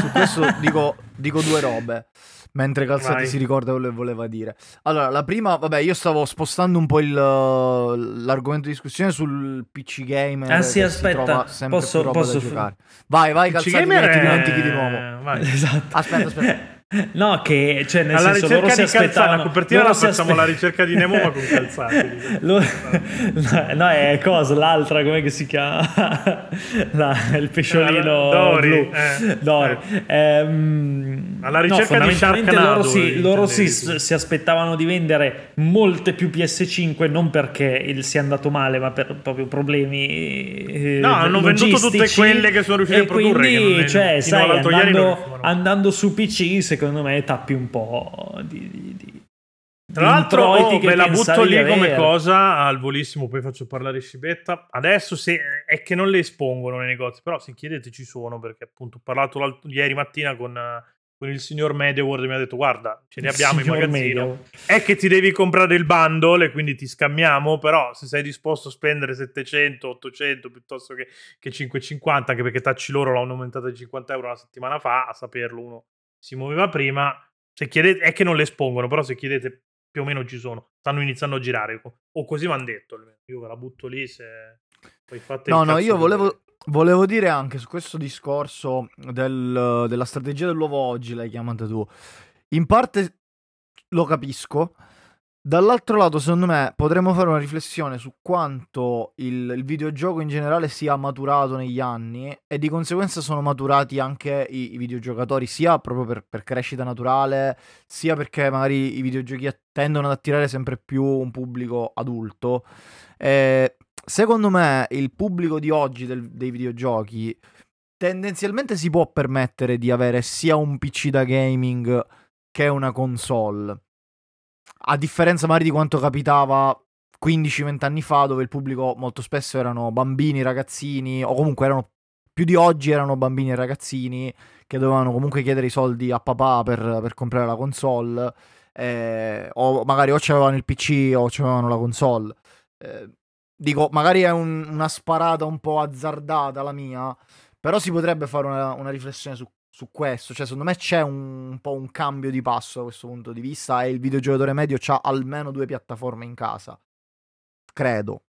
su, questo dico, dico, due robe. Mentre Calzati Vai. si ricorda quello che voleva dire. Allora, la prima, vabbè, io stavo spostando un po' il, l'argomento di discussione sul PC Gamer. Ah sì, aspetta, posso, posso giocare. Vai, vai, PC Calzati, gamer ti dimentichi di nuovo. Vai. Esatto. Aspetta, aspetta. No, che cioè nel Alla senso loro si aspettavano la copertina la facciamo aspe... la ricerca di Nemo ma con calzati. loro... no, è cosa l'altra come che si chiama? La... il pesciolino Dori, blu. Eh, Dori. Eh. Ehm... Alla ricerca no, di Sharknado. Loro, si, loro si, si, aspettavano di vendere molte più PS5 non perché sia andato male, ma per proprio problemi eh, No, hanno venduto tutte quelle che sono riusciti a produrre. Quindi, cioè, sai, andando, andando su PC secondo secondo me tappi un po' di, di, di tra l'altro, oh, ve la butto lì come cosa al volissimo, poi faccio parlare Scibetta. Adesso se, è che non le espongono nei negozi, però se chiedete ci sono, perché appunto ho parlato ieri mattina con, con il signor MediaWorld e mi ha detto guarda, ce ne abbiamo in magazzino. Media. È che ti devi comprare il bundle e quindi ti scammiamo, però se sei disposto a spendere 700, 800 piuttosto che, che 550, anche perché tacci loro l'hanno aumentata di 50 euro una settimana fa, a saperlo uno si muoveva prima. Se chiedete, è che non le espongono, però se chiedete più o meno ci sono. Stanno iniziando a girare. O così mi hanno detto. Io ve la butto lì se poi fate No, no, io volevo, volevo, dire anche su questo discorso del, della strategia dell'uovo oggi, l'hai chiamata tu. In parte lo capisco Dall'altro lato, secondo me, potremmo fare una riflessione su quanto il, il, videogioco in generale sia maturato negli anni e di conseguenza sono maturati anche i, i videogiocatori, sia proprio per, per, crescita naturale, sia perché magari i videogiochi tendono ad attirare sempre più un pubblico adulto. E, secondo me, il pubblico di oggi del, dei videogiochi tendenzialmente si può permettere di avere sia un PC da gaming che una console a differenza magari di quanto capitava 15-20 anni fa, dove il pubblico molto spesso erano bambini, ragazzini, o comunque erano più di oggi erano bambini e ragazzini che dovevano comunque chiedere i soldi a papà per, per comprare la console, eh, o magari o c'avevano il PC o c'avevano la console. Eh, dico, magari è un, una sparata un po' azzardata la mia, però si potrebbe fare una, una riflessione su su questo. Cioè, secondo me c'è un, un, po' un cambio di passo da questo punto di vista e il videogiocatore medio ha almeno due piattaforme in casa. Credo.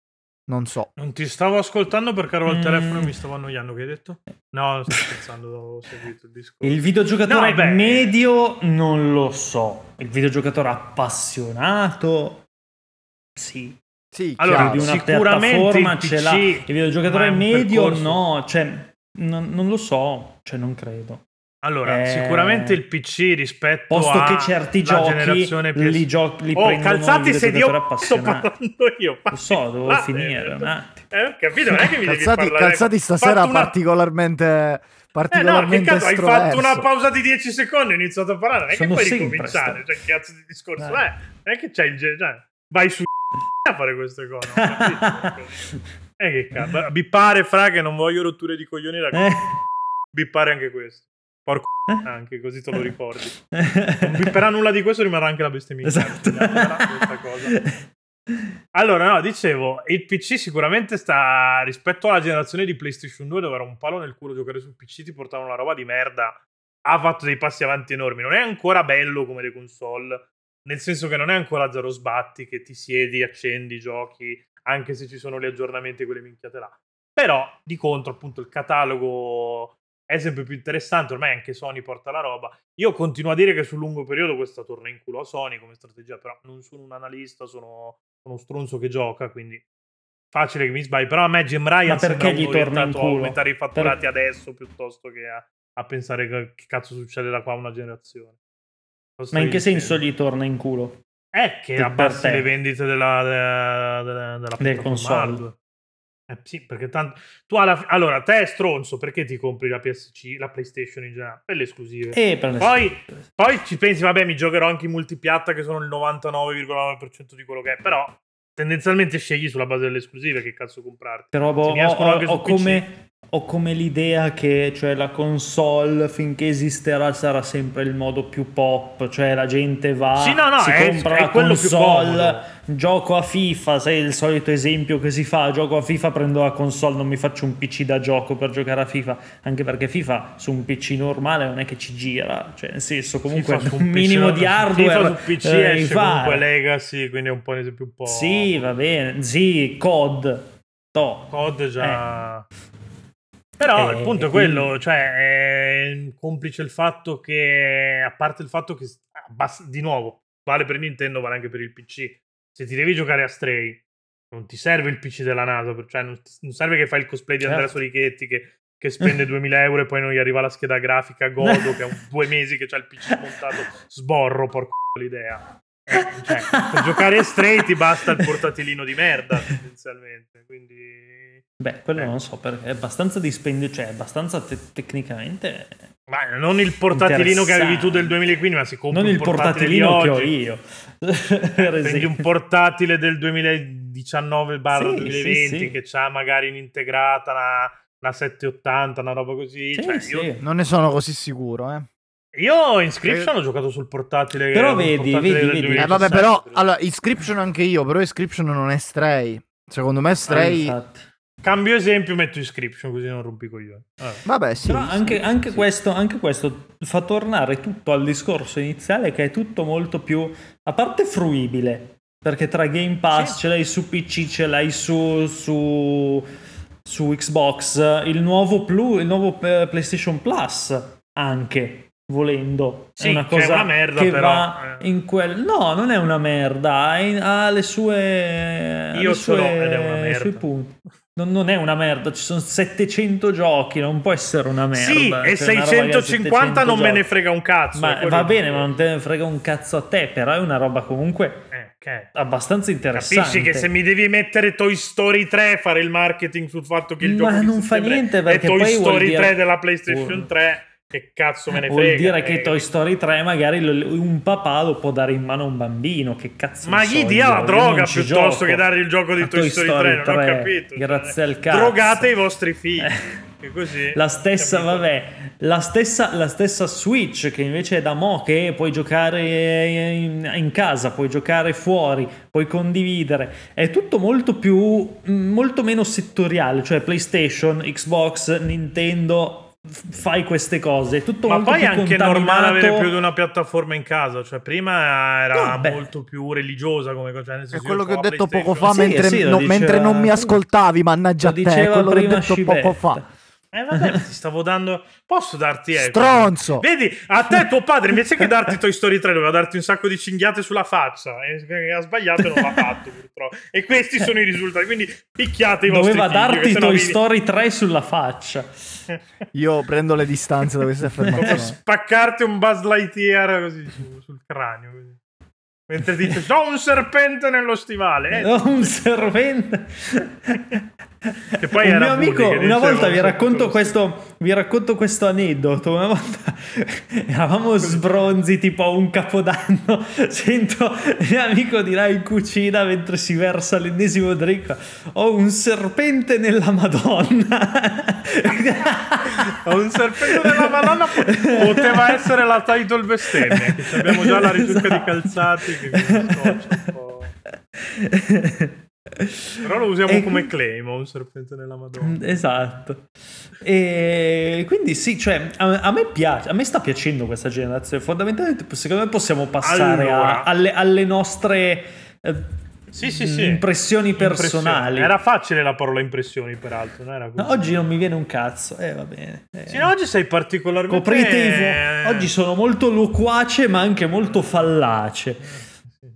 Non so. Non ti stavo ascoltando perché ero al mm. telefono e mi stavo annoiando. Che hai detto? No, sto scherzando, ho seguito il discorso. Il videogiocatore no, medio non lo so. Il videogiocatore appassionato, sì. Sì, allora, di una piattaforma ce l'ha. Il videogiocatore medio no, cioè, non, non lo so, cioè non credo. Allora, eh... sicuramente il PC rispetto Posto a che certi giochi PS... li, gio- li oh, prendono calzati se io sto parlando io. Lo so, devo ah, finire un attimo. Eh, capito? Non è che mi calzati. Calzati stasera una... particolarmente particolarmente eh no, cazzo, hai fatto una pausa di 10 secondi e ho iniziato a parlare, non è Sono che puoi ricominciare, cioè che cazzo di discorso eh. è? Non è che c'è il cioè, vai su a fare queste cose. eh che cazzo, bippare fra che non voglio rotture di coglioni da eh. bippare anche questo. Porco eh? anche così te lo ricordi. Non bipperà nulla di questo, rimarrà anche la bestemmia. Esatto. Allora, no, dicevo, il PC sicuramente sta rispetto alla generazione di PlayStation 2 dove era un palo nel culo giocare sul PC, ti portava una roba di merda. Ha fatto dei passi avanti enormi. Non è ancora bello come le console, nel senso che non è ancora zero sbatti che ti siedi, accendi, giochi, anche se ci sono gli aggiornamenti e quelle minchiate là. Però, di contro, appunto, il catalogo è sempre più interessante. Ormai anche Sony porta la roba. Io continuo a dire che sul lungo periodo questa torna in culo a Sony come strategia, però non sono un analista, sono uno stronzo che gioca, quindi facile che mi sbagli. Però a me Jim Ryan perché gli torna in culo? a aumentare i fatturati per... adesso piuttosto che a, a pensare che, che, cazzo succede da qua una generazione. Ma in che senso gli torna in culo? È che abbassi le vendite della, della, della, della del console. Eh, sì, perché tanto tu alla allora te è stronzo perché ti compri la PSC, la PlayStation in generale per le esclusive. E per le poi, esclusive. poi ci pensi, vabbè, mi giocherò anche in multipiatta che sono il 99,9% di quello che è, però tendenzialmente scegli sulla base delle esclusive che cazzo comprarti. Però boh, ho, ho, ho come ho come l'idea che cioè, la console finché esisterà sarà sempre il modo più pop, cioè la gente va, sì, no, no, si è, compra è la console, gioco a FIFA, sai il solito esempio che si fa, gioco a FIFA, prendo la console, non mi faccio un PC da gioco per giocare a FIFA, anche perché FIFA su un PC normale non è che ci gira, cioè nel senso comunque un, un minimo di hardware FIFA su PC eh, esce comunque Legacy, quindi è un po' un po'... Sì, va bene, sì, COD, to. COD già... Eh. Però eh, il punto è quello, cioè, è complice il fatto che, a parte il fatto che, di nuovo, vale per Nintendo, vale anche per il PC. Se ti devi giocare a Stray, non ti serve il PC della NASA, cioè non, non serve che fai il cosplay di Andrea certo. Sorichetti che, che spende 2000 euro e poi non gli arriva la scheda grafica Godo che ha due mesi che c'ha il PC montato, sborro, porco l'idea. Eh, cioè, per giocare a Stray ti basta il portatilino di merda, tendenzialmente, quindi Beh, quello eh. non so perché è abbastanza dispendio, cioè abbastanza te- tecnicamente. Ma non il portatilino che avevi tu del 2015, ma si compra non il portatilino che ho io. Prendi un portatile del 2019 barra sì, 2020 sì, sì. che ha magari integrata una, una 780, una roba così. Cioè, io... Non ne sono così sicuro, eh. Io Inscription ho giocato sul portatile. Però vedi, portatile vedi, vedi. Eh, vabbè, però allora, Inscription anche io, però Inscription non è Stray. Secondo me Stray ah, Cambio esempio, metto inscription così non rompi i coglioni. Vabbè, Vabbè sì. Però sì, anche, sì, anche, sì. Questo, anche, Questo, fa tornare tutto al discorso iniziale che è tutto molto più, a parte fruibile, perché tra Game Pass ce l'hai su PC, ce l'hai su, su, su Xbox, il nuovo, Plus, il nuovo eh, PlayStation Plus anche volendo. Sì, è una cosa che, è una merda, che però, va eh. in quel... No, non è una merda, ha, le sue... Io le sue, so ed è una merda. sui punti. Non, non, è una merda, ci sono 700 giochi, non può essere una merda. Sì, e 650 non giochi. me ne frega un cazzo. Ma va bene, ma non te ne frega un cazzo a te, però è una roba comunque eh, okay. abbastanza interessante. Capisci che se mi devi mettere Toy Story 3 fare il marketing sul fatto che il ma gioco non fa niente perché è Toy Story dire... 3 della PlayStation 3 che cazzo me ne frega. Vuol dire che Toy Story 3 magari un papà lo può dare in mano a un bambino. Che cazzo Ma gli dia la droga piuttosto gioco. che dargli il gioco di Toy, Toy Story, Story 3, 3. Non ho capito. Grazie cioè, al cazzo. Drogate i vostri figli. Così, la stessa, vabbè, la stessa, la stessa Switch che invece è da mo' che puoi giocare in, in, casa, puoi giocare fuori, puoi condividere, è tutto molto più, molto meno settoriale, cioè PlayStation, Xbox, Nintendo fai queste cose. Tutto Ma poi è anche normale avere più di una piattaforma in casa. Cioè, prima era No, molto più religiosa come cosa. Cioè, È quello che ho detto poco fa Sì, mentre, sì, lo no, diceva- mentre non mi ascoltavi, mannaggia Lo te. Quello che ho detto poco Scibetta. fa. Eh, vabbè, ti stavo dando. Posso darti ecco. Stronzo! Vedi, a te tuo padre invece che darti Toy Story 3 doveva darti un sacco di cinghiate sulla faccia. E ha sbagliato e non l'ha fatto, purtroppo. E questi sono i risultati. Quindi picchiate i vostri Doveva figli, che darti Toy vi- Story 3 sulla faccia. Io prendo le distanze da queste Come affermazioni. spaccarti un Buzz Lightyear così su- sul cranio. così. Mentre dice: C'ho un serpente nello stivale. Eh, No, un serpente. Che poi un mio amico, una volta vi racconto, questo, vi racconto questo aneddoto. Una volta eravamo sbronzi tipo a un capodanno. Sento mio amico di là in cucina mentre si versa l'ennesimo drink. Ho un serpente nella Madonna. Ho un serpente nella Madonna poteva essere la title bestemmia abbiamo già la ricerca di calzati che mi scoccia un po'. Però lo usiamo E- come claim un serpente nella Madonna Esatto. E quindi sì, cioè, a, a me piace, a me sta piacendo questa generazione. Fondamentalmente, secondo me possiamo passare Allora. a- alle, alle nostre eh, sì sì sì impressioni personali. Impressioni. era facile la parola impressioni peraltro non era così. No, oggi non mi viene un cazzo, eh va bene. Eh. Sì, no, oggi sei particolarmente Coprite i vo- Oggi sono molto loquace, ma anche molto fallace. Sì.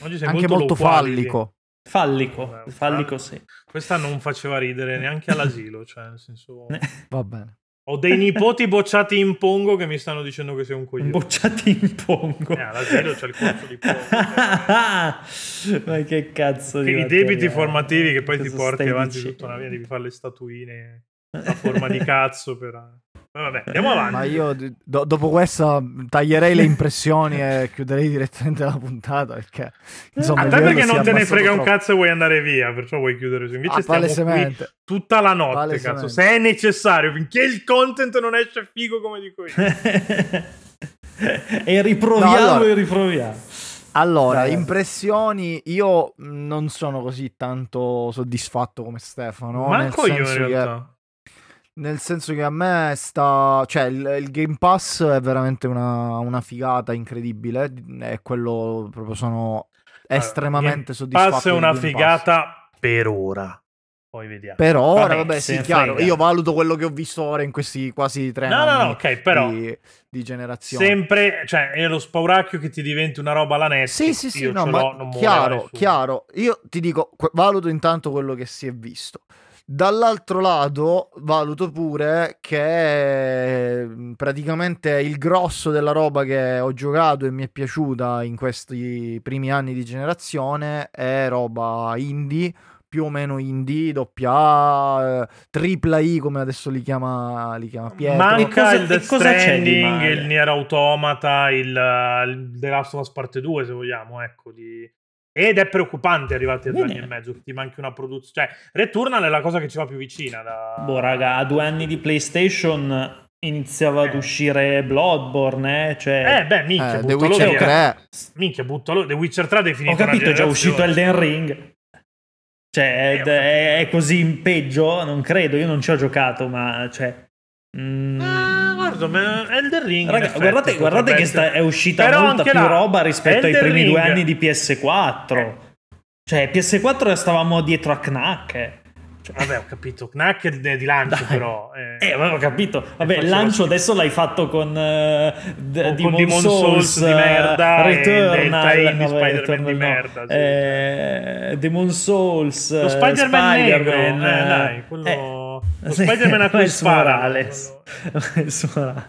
oggi sei Anche molto loquace. fallico. Fallico, Vabbè, fallico sì. questa non faceva ridere neanche all'asilo cioè nel senso Va bene. ho dei nipoti bocciati in pongo che mi stanno dicendo che sei un coglione Bocciati in pongo. Eh, all'asilo c'è il corso di pongo. Ma che cazzo di Che I debiti formativi che poi ti porti avanti dicendo? tutta una vita, devi fare le statuine a forma di cazzo per... Ma vabbè, andiamo avanti. Ma io do- dopo questa taglierei le impressioni e chiuderei direttamente la puntata perché insomma a te perché non te ne frega un troppo. cazzo e vuoi andare via, perciò vuoi chiudere su. Invece Ah, stiamo qui tutta la notte, cazzo. Se è necessario, finché il content non esce figo come dico io. e riproviamo No, allora- e riproviamo. Allora, Dai. impressioni, io mh, non sono così tanto soddisfatto come Stefano. Manco nel io in realtà. Nel senso che a me sta. cioè, il, il Game Pass è veramente una, una figata incredibile. E quello proprio sono estremamente Game soddisfatto. Pass è una Game Pass. figata per ora. Poi vediamo. Per ora, Vabbè, vabbè, sì, chiaro. frega. Io valuto quello che ho visto ora in questi quasi tre No, anni no, no, ok, però di, di generazione. sempre, cioè, è lo spauracchio che ti diventi una roba alla Netflix. Sì, sì, sì, no, ce ma chiaro, chiaro. Io ti dico, valuto intanto quello che si è visto. Dall'altro lato, valuto pure che mm, praticamente il grosso della roba che ho giocato e mi è piaciuta in questi primi anni di generazione è roba indie, più o meno indie, doppia A, tripla I come adesso li chiama, li chiama Pietro. Manca cosa- il Death Stranding, il Nier Automata, il, il The Last of Us Parte 2, se vogliamo, ecco. Di... Ed è preoccupante arrivati a due Bene. anni e mezzo che ti manchi una produzione. Cioè, Returnal è la cosa che ci va più vicina. Da... Boh, raga, a due anni di PlayStation iniziava ad Eh. uscire Bloodborne, eh? Cioè... Eh, beh, minchia, Eh, The Witcher via. 3. Minchia, buttalo. The Witcher 3 è Ho definito capito, è già uscito Elden Ring. Cioè, Eh, ho è- è così in peggio? Non credo, io non ci ho giocato, ma cioè... mm, Ah, guarda, ma Elden Ring. in Raga, effetti, guardate, guardate che sta- è uscita Però molta più là, roba rispetto ai Elden primi due Ring- anni di PS4. Eh. Cioè, PS4 stavamo dietro a Knack. eh. Cioè, Vabbè, ho capito. Knack è di lancio, Dai. però. Eh, avevo capito. Vabbè, il lancio adesso l'hai fatto con eh, d- Demon Demon Souls, Souls di merda eh, e Returnal, tie-in di no, Spider-Man Returnal di no. merda, sì. Eh, Demon Souls, Lo eh, Spider-Man Spider-Man, eh, eh, dai, quello... lo Spider-Man a cui spara. Morales. Miles Morales.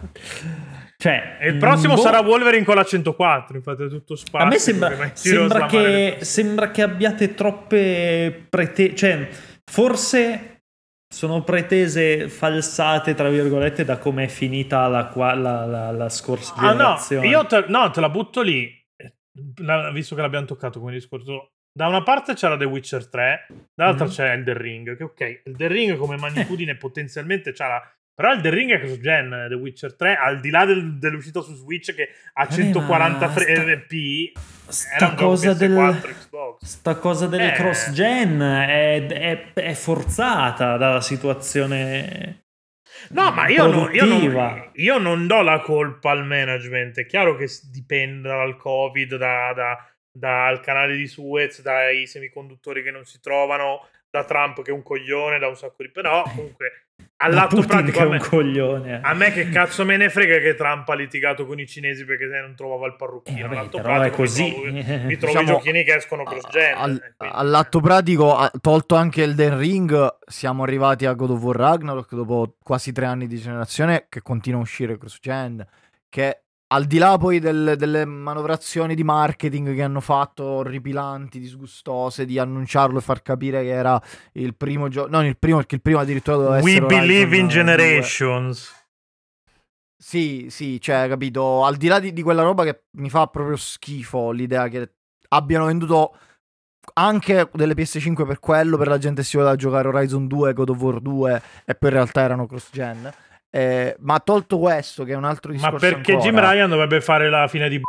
Cioè, il prossimo boh, sarà Wolverine con la 104, infatti è tutto spazio. a me sembra, sembra, che, sembra che abbiate troppe pretese. Cioè, forse sono pretese falsate, tra virgolette, da come è finita la, qua- la- la- la scorsa Ah no, generazione. io te, no, te la butto lì, eh, visto che l'abbiamo toccato come discorso. Da una parte c'era The Witcher 3, dall'altra Mhm. c'è Elden Ring, che ok, Elden Ring come magnitudine potenzialmente c'ha la... Però Elden Ring è cross gen, The Witcher 3, al di là del- dell'uscita su Switch che a Vabbè, 140 ma fre- sta- era Sta cosa, del, PS4, Xbox. sta cosa delle Eh. cross-gen è, è- è forzata dalla situazione. No, ma io, no, io, non, io, non, do la colpa al management. È chiaro che dipende dal Covid, da, da, dal canale di Suez, dai semiconduttori che non si trovano, da Trump che è un coglione, da un sacco di... Però comunque all'atto pratico è un coglione. A me che cazzo me ne frega che Trump ha litigato con i cinesi perché non trovava il parrucchino. Eh, all'atto pratico è così. Mi trovo, mi trovo diciamo, i giochini che escono cross gen. Al, eh, all'atto pratico, tolto anche il Den Ring, siamo arrivati a God of War Ragnarok dopo quasi tre anni di generazione che continua a uscire cross gen. Che al di là poi del, delle manovrazioni di marketing che hanno fatto orripilanti, disgustose, di annunciarlo e far capire che era il primo gioco, non il primo perché il primo addirittura doveva We essere... We believe in generations. Sì, sì, cioè, capito, al di là di, di quella roba che mi fa proprio schifo l'idea che abbiano venduto anche delle PS5 per quello, per la gente si voleva giocare Horizon 2, God of War 2 e poi in realtà erano cross-gen eh, ma tolto questo, che è un altro discorso. Ma perché ancora, Jim Ryan dovrebbe fare la fine di.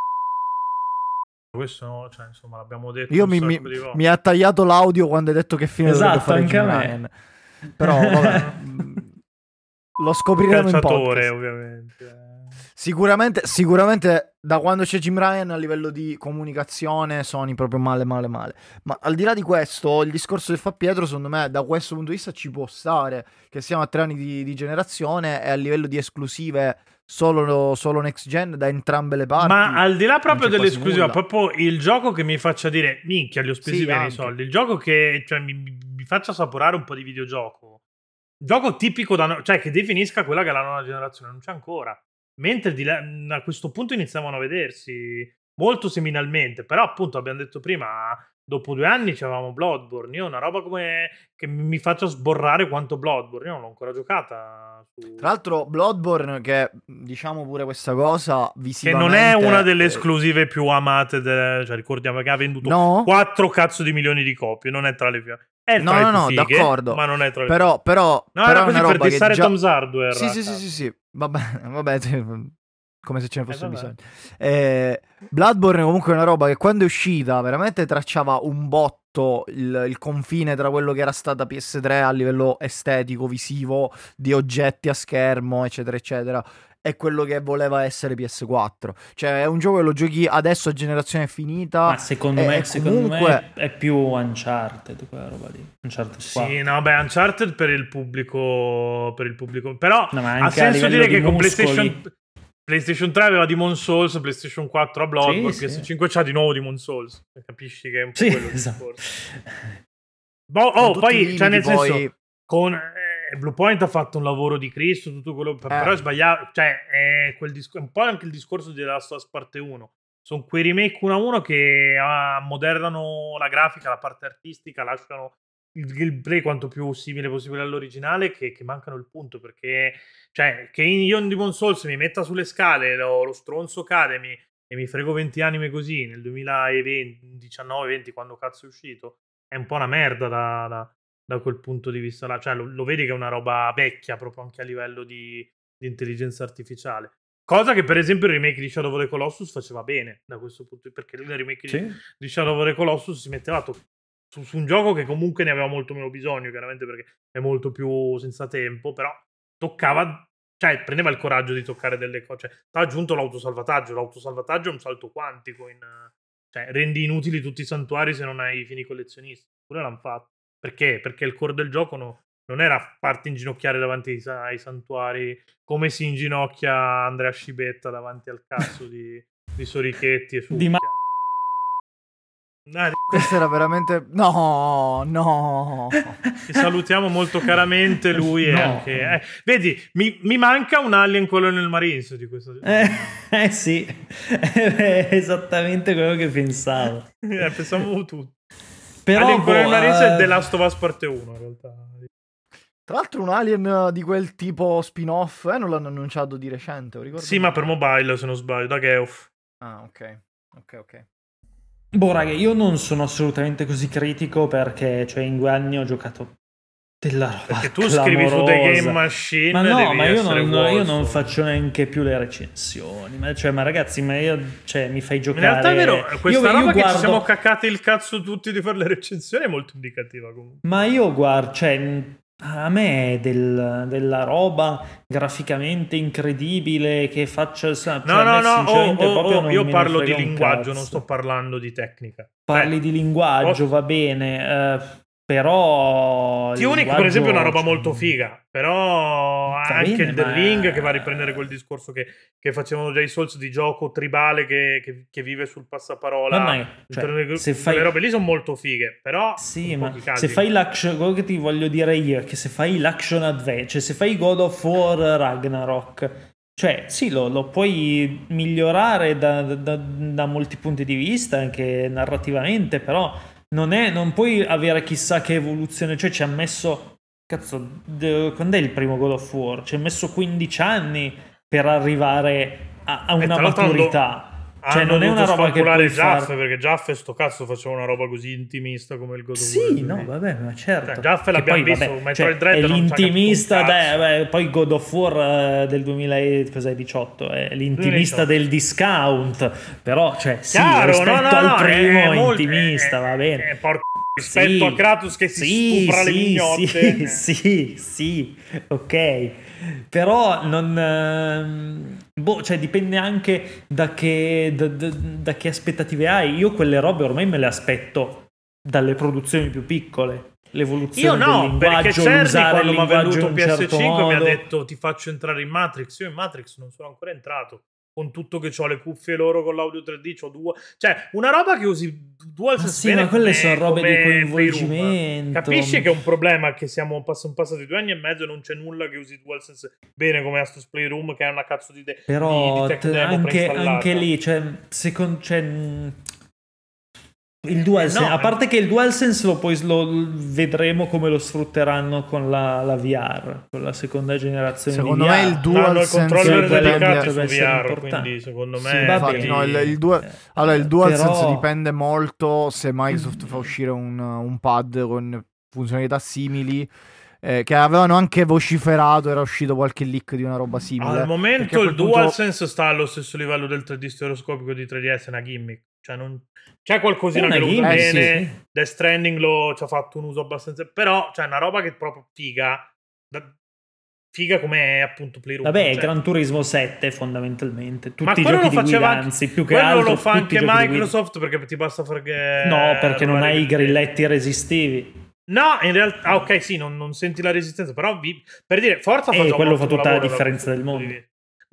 Questo no, cioè, insomma, l'abbiamo detto. Io mi, mi, mi, ha tagliato l'audio quando hai detto che fine esatto, fare anche Jim Ryan. Però, vabbè, lo scopriremo in podcast. ovviamente. Sicuramente, sicuramente da quando c'è Jim Ryan a livello di comunicazione Sony proprio male male male. Ma al di là di questo, il discorso che fa Pietro secondo me da questo punto di vista ci può stare, che siamo a tre anni di, di generazione e a livello di esclusive solo, solo, next gen da entrambe le parti. Ma al di là proprio dell'esclusiva, proprio il gioco che mi faccia dire minchia, li ho spesi sì, bene anche. i soldi. Il gioco che cioè, mi, mi, faccia assaporare un po' di videogioco. Gioco tipico da no- cioè che definisca quella che è la nuova generazione, non c'è ancora. Mentre là, a questo punto iniziavano a vedersi molto seminalmente, però appunto abbiamo detto prima, dopo due anni avevamo Bloodborne, io una roba come che mi faccia sborrare quanto Bloodborne, io non l'ho ancora giocata. Su... Tra l'altro Bloodborne, che diciamo pure questa cosa, visivamente... Che non è una delle esclusive più amate, de... cioè ricordiamo che ha venduto no. 4 cazzo di milioni di copie, non è tra le più... È no, no, no, fighe, d'accordo. Ma non è tra le però, però, no, però era così per dissare già... Tom's Hardware. Sì, sì, sì, sì, sì. Vabbè, vabbè, come se ce ne fosse eh, bisogno. Eh, Bloodborne comunque è una roba che quando è uscita veramente tracciava un botto il, il, confine tra quello che era stata PS3 a livello estetico, visivo, di oggetti a schermo, eccetera, eccetera è quello che voleva essere PS4. Cioè, è un gioco che lo giochi adesso a generazione finita. Ma secondo, me, secondo me, è più Uncharted quella roba lì. Uncharted sì, no, beh, Uncharted per il pubblico. Per il pubblico. Però no, ha senso dire che con PlayStation. PlayStation 3 aveva Demon Souls, PlayStation 4 a Bloodborne, sì, PS5 sì. c'ha di nuovo Demon Souls. Capisci che è un po' sì, quello esatto. Boh, oh, poi, cioè nel poi... senso, con Bluepoint ha fatto un lavoro di Cristo, tutto quello, eh. però è sbagliato, cioè è quel disc- un po' anche il discorso di Last of Us parte 1. Sono quei remake uno a uno che ammodernano la grafica, la parte artistica, lasciano il gameplay quanto più simile possibile all'originale, che, che mancano il punto, perché cioè, che io in Demon Souls mi metta sulle scale lo, lo stronzo Academy e mi frego 20 anime così nel 2019-20 quando cazzo è uscito, è un po' una merda da, da da quel punto di vista là. Cioè, lo, lo, vedi che è una roba vecchia proprio anche a livello di, di, intelligenza artificiale. Cosa che, per esempio, il remake di Shadow of the Colossus faceva bene da questo punto di vista. Perché il remake sì. di, di, Shadow of the Colossus si metteva to- su, su, un gioco che comunque ne aveva molto meno bisogno, chiaramente perché è molto più senza tempo, però toccava. Cioè, prendeva il coraggio di toccare delle cose. Cioè, ha aggiunto l'autosalvataggio. L'autosalvataggio è un salto quantico. In, cioè, rendi inutili tutti i santuari se non hai i fini collezionisti. Pure l'hanno fatto. Perché? Perché il core del gioco no, non era farti inginocchiare davanti ai, ai, santuari come si inginocchia Andrea Scibetta davanti al cazzo di, di Sorichetti e su. Di ma- Ah, Questo era veramente. No, no. Ti salutiamo molto caramente. Lui no. anche. Eh, vedi, mi, mi, manca un Alien Colonial Marines di questo. Eh, eh sì, è esattamente quello che pensavo. Eh, pensavo tutti. Però Alien boh, Marines è The Last of Us parte 1 in realtà. Tra l'altro un Alien di quel tipo spin-off, eh, non l'hanno annunciato di recente, Sì, ma per mobile se non sbaglio, da Geoff. Ah, ok. Ok, ok. Boh, raga, io non sono assolutamente così critico perché, cioè, in due anni ho giocato della roba Perché tu scrivi su The Game Machine Ma no, ma io non, io non, faccio neanche più le recensioni ma, cioè, ma ragazzi, ma io, cioè, mi fai giocare... In realtà è vero, questa io, roba io che guardo... ci siamo caccati il cazzo tutti di fare le recensioni è molto indicativa comunque. Ma io guardo, cioè, A me del, della roba graficamente incredibile che faccia... Cioè no, no, no, oh, oh, oh, io parlo di linguaggio, non sto parlando di tecnica. Parli eh. di linguaggio, oh. va bene. Uh, però. Tunic, per esempio, è una roba molto figa. Però va anche il The. Ring che va a riprendere quel discorso che, che facevano già i Souls di gioco tribale che, che, che vive sul passaparola. Ma cioè, se fai... Le robe lì sono molto fighe. Però. Sì, ma se fai l'action. Quello che ti voglio dire io è che se fai l'action adventure, cioè se fai God of War Ragnarok. Cioè, sì, lo, lo puoi migliorare da, da, da molti punti di vista, anche narrativamente, però non, è, non puoi avere chissà che evoluzione, cioè ci ha messo, cazzo, de, quando è il primo God of War? Ci ha messo 15 anni per arrivare a, a una maturità. Cioè, non è una roba che puoi Jaff, fare... perché Jaff e sto cazzo faceva una roba così intimista come il God of sì, War. Sì, no, vabbè, ma certo. Cioè, Jaff l'abbiamo poi, visto, vabbè, cioè, Dread è l'intimista, dai, vabbè, poi God of War uh, del 2018 è l'intimista 2018. del discount, però, cioè, sì, Chiaro, rispetto no, no, al primo è, intimista, è, va bene. È, porco rispetto sì, a Kratos che si sì, stupra sì, le mignotte. Sì, sì, sì, ok. Però non... Ehm, boh, cioè dipende anche da che, da, da, da che aspettative hai. Io quelle robe ormai me le aspetto dalle produzioni più piccole l'evoluzione Io no, perché Cerny quando mi ha venduto PS5 certo mi ha detto ti faccio entrare in Matrix. Io in Matrix non sono ancora entrato con tutto che ho le cuffie loro con l'audio 3D, c'ho due, cioè una roba che usi DualSense ah, sì, ma quelle sono robe di coinvolgimento. Capisci che è un problema che siamo sono passati due anni e mezzo e non c'è nulla che usi DualSense bene come Astros Playroom che è una cazzo di, de- Però di, di anche, anche, lì, cioè, secondo, cioè, il DualSense, no, a parte che il DualSense lo, poi, lo vedremo come lo sfrutteranno con la, la VR, con la seconda generazione secondo di VR. me il DualSense no, il dedicato su VR, quindi secondo me sì, infatti, no, il, il, du- allora, il DualSense Però... dipende molto se Microsoft fa uscire un, un pad con funzionalità simili eh, che avevano anche vociferato, era uscito qualche leak di una roba simile. Al momento il DualSense punto... sta allo stesso livello del 3D stereoscopico di 3DS, è una gimmick. Cioè non... C'è qualcosina che lo usa bene, sì. Death Stranding lo, ci ha fatto un uso abbastanza... Però c'è una roba che è proprio figa, da... figa come appunto Playroom. Vabbè, cioè. Gran Turismo 7 fondamentalmente, tutti i giochi di guida, anzi, più che altro... lo fa anche Microsoft perché ti basta fare... Che... No, perché non hai i grilletti resistivi. No, in realtà, ah, ok, sì, non, non, senti la resistenza, però vi, per dire, Forza fa eh, quello fa tutta la differenza del mondo.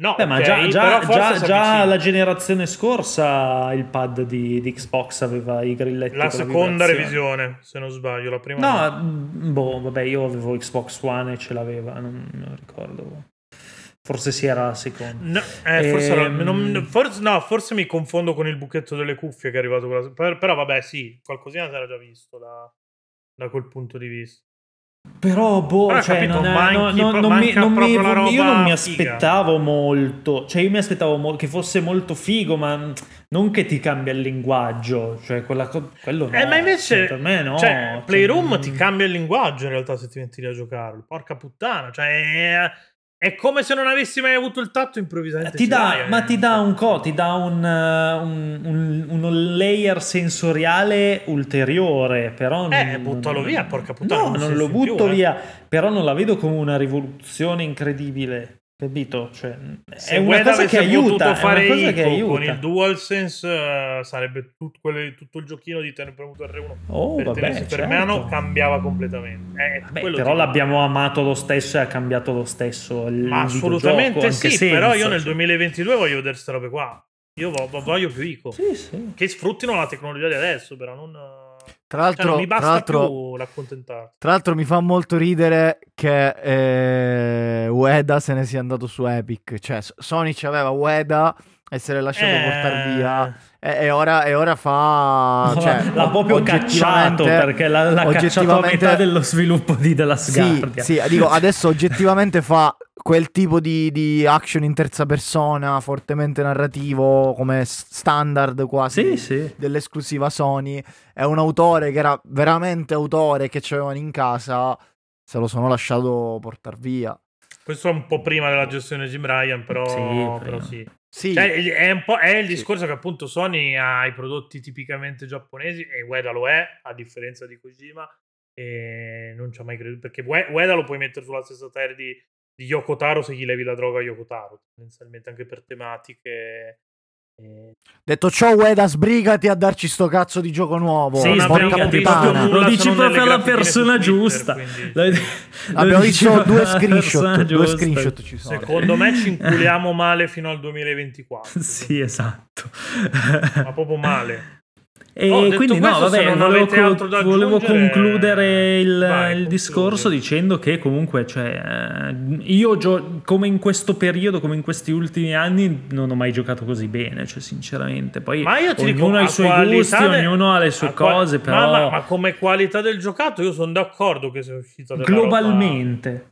No, Beh, okay, ma già, già, già, già la generazione scorsa il pad di, di, Xbox aveva i grilletti. La seconda revisione, se non sbaglio, la prima. No, no, mm, boh, vabbè, io avevo Xbox One e ce l'aveva, non, non ricordo. Forse si era la seconda. No, eh, e... forse, ehm... non, forse, no, forse mi confondo con il buchetto delle cuffie che è arrivato. Con la, però, vabbè, sì, qualcosina si era già visto da, da quel punto di vista. Però, boh, Però, cioè, capito, non manchi, no, no, non mi, non mi, io non mi aspettavo figa. molto. Cioè, io mi aspettavo mo- che fosse molto figo, ma non che ti cambia il linguaggio. Cioè, quella co- quello no. Eh, ma invece, per me no. Cioè, Playroom cioè, ti cambia il linguaggio in realtà se ti metti lì a giocarlo. Porca puttana. Cioè, è, è come se non avessi mai avuto il tatto improvvisamente. Ti dà, ma ti dà un co, ti dà un, uh, un, un, un, layer sensoriale ulteriore. Però eh, non, buttalo via, porca puttana. No, non, non lo butto più, eh. via, eh. però non la vedo come una rivoluzione incredibile. Capito? Cioè, è una cosa che aiuta. Fare è una cosa che aiuta. Con il DualSense uh, sarebbe tut, quelle, tutto il giochino di tenere premuto R1 oh, per vabbè, certo. per mano cambiava completamente. Eh, vabbè, però l'abbiamo amato lo stesso e ha cambiato lo stesso. Il assolutamente sì, senso, però io nel 2022 voglio vedere queste robe qua. Io voglio più ICO. Sì, sì. Che sfruttino la tecnologia di adesso, però non tra l'altro, cioè, mi basta tra l'altro, l'accontentarti. Tra l'altro mi fa molto ridere che eh, Ueda se ne sia andato su Epic. Cioè, Sony aveva Ueda e se l'è lasciato eh... portare via. E, e, ora, e ora fa. Cioè, l'ha proprio cacciato perché l'ha, l'ha cacciato a metà dello sviluppo di della Sgardia. Sì, sì, dico, adesso oggettivamente fa quel tipo di, di, action in terza persona fortemente narrativo come standard quasi sì, sì. dell'esclusiva Sony è un autore che era veramente autore che c'avevano in casa se lo sono lasciato portare via questo è un po' prima della gestione Jim Ryan però sì, però sì. sì. Cioè, è, un po', è il discorso che appunto Sony ha i prodotti tipicamente giapponesi e Ueda lo è a differenza di Kojima e non ci ha mai creduto perché Ueda lo puoi mettere sulla stessa tier di, di Yokotaro se gli levi la droga a Yokotaro tendenzialmente anche per tematiche Detto ciò, Ueda, sbrigati a darci sto cazzo di gioco nuovo. Sì, sbrigati, lo dici proprio alla persona giusta. Twitter, Abbiamo visto due screenshot. Due screenshot ci sono. Secondo me ci inculiamo male fino al 2024. sì, esatto. Ma proprio male. E oh, quindi no, vabbè, volevo, co- volevo concludere il, vai, il discorso dicendo che comunque, cioè, eh, io gio- come in questo periodo, come in questi ultimi anni, non ho mai giocato così bene, cioè sinceramente. Poi ognuno dico, ha i suoi gusti, de- ognuno ha le sue cose, qual- però... Ma, ma, ma, come qualità del giocato io sono d'accordo che sia uscita Globalmente. Roba...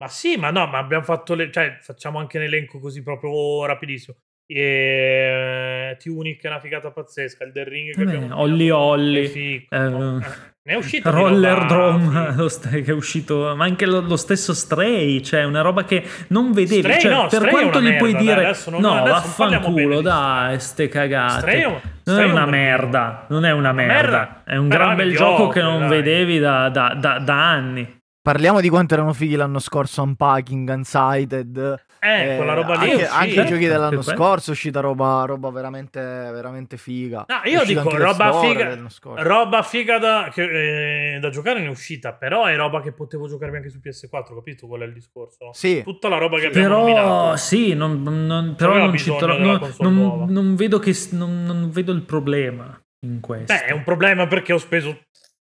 Ma sì, ma no, ma abbiamo fatto le... cioè facciamo anche un elenco così proprio rapidissimo. E Tunic è una figata pazzesca. Il The Ring che abbiamo Olli Olli. Eh, no, ne è uscito Roller Drum che è uscito, ma anche lo, lo, stesso Stray, cioè una roba che non vedevi. Stray, cioè, no, per Stray quanto gli merda, puoi dire, non, no, vaffanculo, dai, ste cagate. Stray, non Stray è una merda, non è una merda, merda. è un gran bel gioco che non dai. vedevi da, da, da, da anni. Parliamo di quanto erano fighi l'anno scorso Unpacking, Unsighted. Eh, eh quella roba lì. Anche, anche i giochi dell'anno scorso è uscita roba, roba veramente, veramente figa. No, io dico roba figa, roba figa da, che, eh, da, giocare in uscita, però è roba che potevo giocarmi anche su PS4, capito qual è il discorso? Sì. Tutta la roba che abbiamo Però nominato. sì, non, non, però non, ci tro- non, non, non, vedo che, non, vedo il problema in questo. Beh, è un problema perché ho speso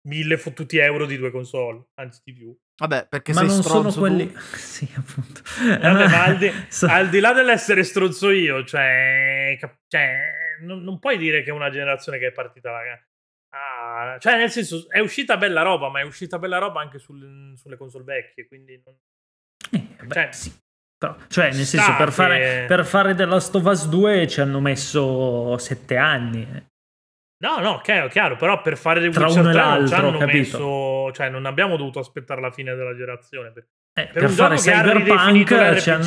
mille fottuti euro di due console, anzi di più. Vabbè, perché ma non sono quelli. Tu. sì, appunto. Vabbè, ma al di, al di, là dell'essere stronzo io, cioè, cioè non, non, puoi dire che è una generazione che è partita la. Ah, cioè, nel senso, è uscita bella roba, ma è uscita bella roba anche sul, sulle console vecchie, quindi. Non... Eh, beh, cioè, sì. Però, cioè, nel senso, per fare, per fare The Last of Us 2 ci hanno messo sette anni. No, no, chiaro, chiaro, però per fare The Tra Witcher 3 non ci hanno messo, cioè non abbiamo dovuto aspettare la fine della generazione per, eh, per, per fare Cyberpunk hanno...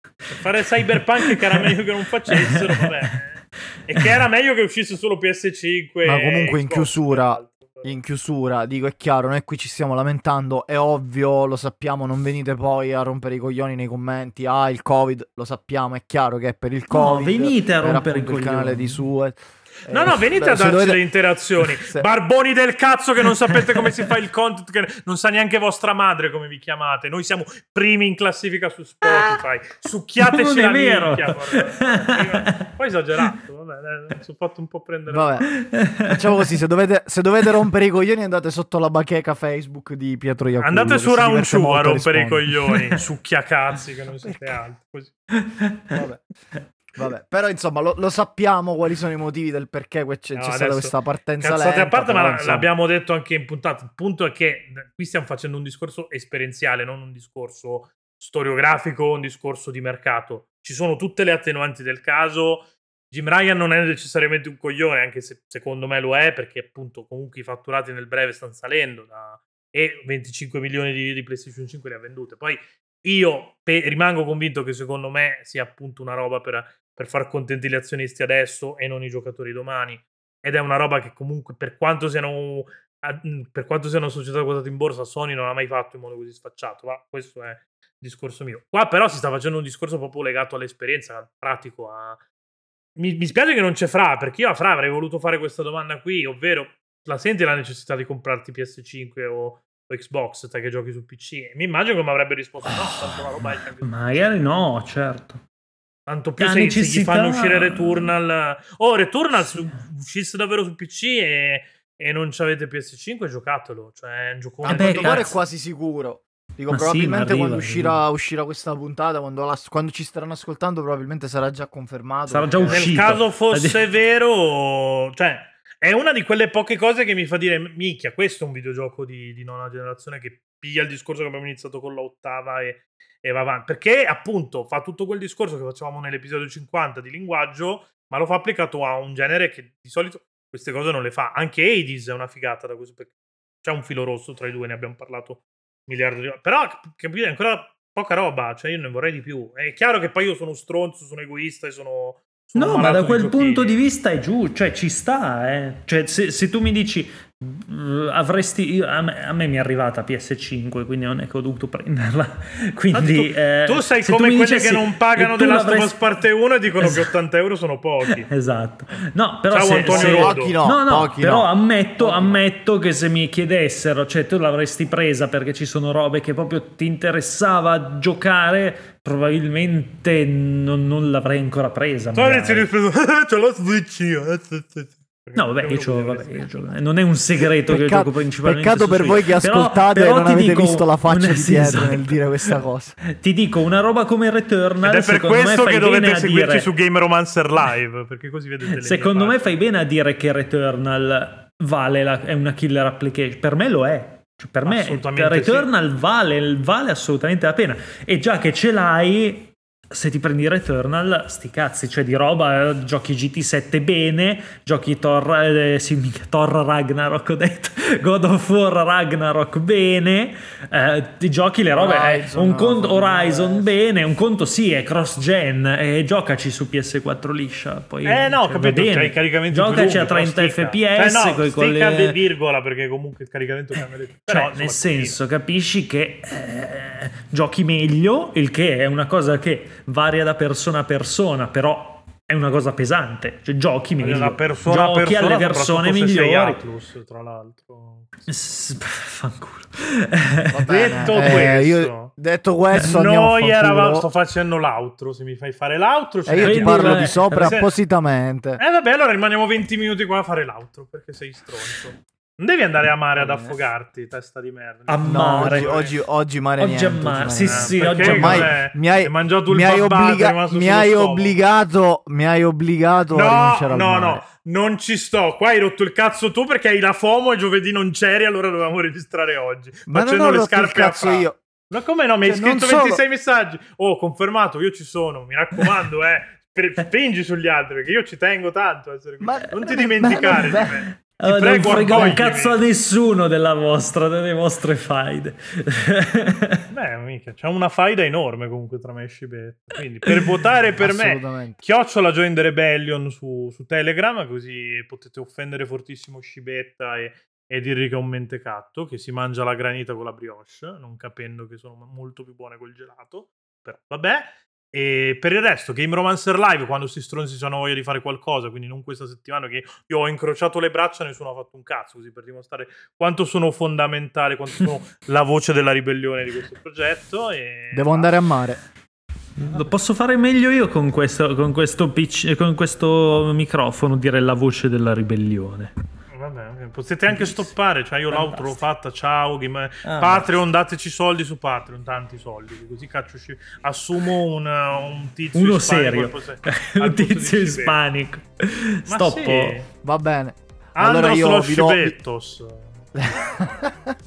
per fare Cyberpunk che era meglio che non facessero, vabbè. E che era meglio che uscisse solo PS5 Ma comunque in chiusura in chiusura, dico è chiaro, noi qui ci stiamo lamentando, è ovvio, lo sappiamo, non venite poi a rompere i coglioni nei commenti, ah il covid, lo sappiamo, è chiaro che è per il covid. No, venite a rompere i coglioni. il canale di Suez. No, no, venite Beh, a darci dovete... le interazioni. se... Barboni del cazzo che non sapete come si fa il content, che non sa neanche vostra madre come vi chiamate. Noi siamo primi in classifica su Spotify. Succhiateci la vero. minchia. Poi esagerato, vabbè, mi sono fatto un po' prendere. Vabbè, facciamo così, se dovete, se dovete, rompere i coglioni andate sotto la bacheca Facebook di Pietro Iacullo. Andate su Round 2 a rompere i coglioni, succhia cazzi che non siete altro. Così. Vabbè. Vabbè, però insomma lo, lo, sappiamo quali sono i motivi del perché c'è, no, stata questa partenza lenta. a parte, ma insomma... l'abbiamo detto anche in puntata. Il punto è che qui stiamo facendo un discorso esperienziale, non un discorso storiografico, un discorso di mercato. Ci sono tutte le attenuanti del caso. Jim Ryan non è necessariamente un coglione, anche se secondo me lo è, perché appunto comunque i fatturati nel breve stanno salendo da... e 25 milioni di, di PlayStation 5 li ha vendute. Poi io pe- rimango convinto che secondo me sia appunto una roba per per far contenti gli azionisti adesso e non i giocatori domani. Ed è una roba che comunque, per quanto siano, per quanto siano società quotate in borsa, Sony non ha mai fatto in modo così sfacciato. Ma questo è il discorso mio. Qua però si sta facendo un discorso proprio legato all'esperienza, al pratico. A... Mi, mi spiace che non c'è Fra, perché io a Fra avrei voluto fare questa domanda qui, ovvero la senti la necessità di comprarti PS5 o, Xbox, te che giochi su PC? Mi immagino che mi avrebbe risposto no, tanto la roba è Magari no, certo. Tanto più se, necessità... se, gli fanno uscire Returnal. Oh, Returnal su, uscisse davvero su PC e, e non avete PS5, giocatelo. Cioè, è un gioco. A quanto pare è quasi sicuro. Dico, ma probabilmente sì, quando uscirà, uscirà, questa puntata, quando, la, quando, ci staranno ascoltando, probabilmente sarà già confermato. Sarà già uscito. Nel caso fosse vero, cioè, è una di quelle poche cose che mi fa dire: Micchia, questo è un videogioco di, di nona generazione che piglia il discorso che abbiamo iniziato con l'ottava e, e va avanti. Perché appunto fa tutto quel discorso che facevamo nell'episodio 50 di linguaggio, ma lo fa applicato a un genere che di solito queste cose non le fa. Anche Hades è una figata da questo perché c'è un filo rosso tra i due, ne abbiamo parlato miliardi di volte. Però capite, è ancora poca roba, cioè io ne vorrei di più. È chiaro che poi io sono stronzo, sono egoista e sono No, ma da quel punto di vista è giù, cioè ci sta, eh. Cioè, se, se, tu mi dici Uh, avresti a me, a me, mi è arrivata PS5 quindi non è che ho dovuto prenderla. Quindi tu, eh, tu sei come quelli dicessi, che non pagano della Last parte 1 e dicono esatto. che 80 euro sono pochi. Esatto. No però Ciao se, Antonio se, pochi no, no, no pochi però no. ammetto, ammetto che se mi chiedessero cioè tu l'avresti presa perché ci sono robe che proprio ti interessava giocare probabilmente non, non l'avrei ancora presa tu avresti ripreso c'ho lo switch io No, vabbè, io, c'ho, vabbè, io c'ho, non è un segreto peccato, che io gioco principalmente. Peccato per voi che ascoltate però, però e non avete dico, visto la faccia di Pietro esatto. nel dire questa cosa. Ti dico una roba come Returnal. Ed è per questo che dovete seguirci dire... su Game Romancer Live. Perché così vedete Secondo me fai bene a dire che Returnal vale la, è una killer application. Per me lo è. Cioè, per me Returnal sì. vale, vale assolutamente la pena. E già che ce l'hai, se ti prendi Returnal, sti cazzi, cioè di roba, eh, giochi GT7 bene, giochi Thor, eh, sì, mica, Thor Ragnarok ho detto, God of War Ragnarok bene, eh, ti giochi le robe, Horizon, un conto Horizon bene, un conto sì è cross gen, e giocaci su PS4 liscia, poi Eh no, cioè, capito, bene. c'hai i caricamenti Giocaci a 30 fps, eh no, coi, con le... virgola perché comunque il caricamento cambia le... Però, cioè, nel senso, capisci che eh, giochi meglio, il che è una cosa che varia da persona a persona, però è una cosa pesante. Cioè, giochi meglio. Da persona giochi persona, alle persone se migliori. Atlus, tra l'altro. S- fanculo. detto eh, questo, io, detto questo, noi eravamo. Sto facendo l'outro. Se mi fai fare l'outro, e io ti parlo di sopra appositamente. Eh, vabbè, allora rimaniamo 20 minuti qua a fare l'outro perché sei stronzo. Non devi andare a mare ad affogarti, testa di merda. A mare. No, oggi, oggi, oggi mare oggi niente. a mare. Oggi Sì, mare. sì, Perché oggi a mare. mi hai, mangiato il mi hai, obbliga- mi hai obbligato, mi hai obbligato a No, rinunciare al no, mare. no, non ci sto. Qua hai rotto il cazzo tu perché hai la FOMO e giovedì non c'eri, allora dovevamo registrare oggi. Ma non Facendo ho le rotto il scarpe a cazzo io. Ma come no? Mi hai Cioè, non scritto 26 solo- messaggi. Oh, confermato, io ci sono. Mi raccomando, eh. Spingi sugli altri perché io ci tengo tanto a essere qui. Ma- non ti dimenticare ma- di me. Ti Allora, non prego, frega un cazzo a nessuno della vostra, delle vostre faide. Beh, mica, c'è una faida enorme comunque tra me e Scibetta. Quindi per votare per me, chiocciola Join the Rebellion su, su Telegram, così potete offendere fortissimo Scibetta e, e dirgli che è un mentecatto, che si mangia la granita con la brioche, non capendo che sono molto più buone col gelato. Però vabbè. E per il resto, Game Romancer Live, quando si stronzi hanno voglia di fare qualcosa, quindi non questa settimana che io ho incrociato le braccia e nessuno ha fatto un cazzo, così per dimostrare quanto sono fondamentale, quanto sono la voce della ribellione di questo progetto. E Devo andare a mare. Lo posso fare meglio io con questo, con questo, pitch- con questo microfono, dire la voce della ribellione. Vabbè, potete anche stoppare, cioè io l'outro l'ho fatta, ciao, game... Ah, Patreon, dateci soldi su Patreon, tanti soldi, così caccio sci- assumo un, un tizio Uno ispanico serio, un tizio ispanico. Stoppo. sì. Va bene. Andros allora io lo vi do...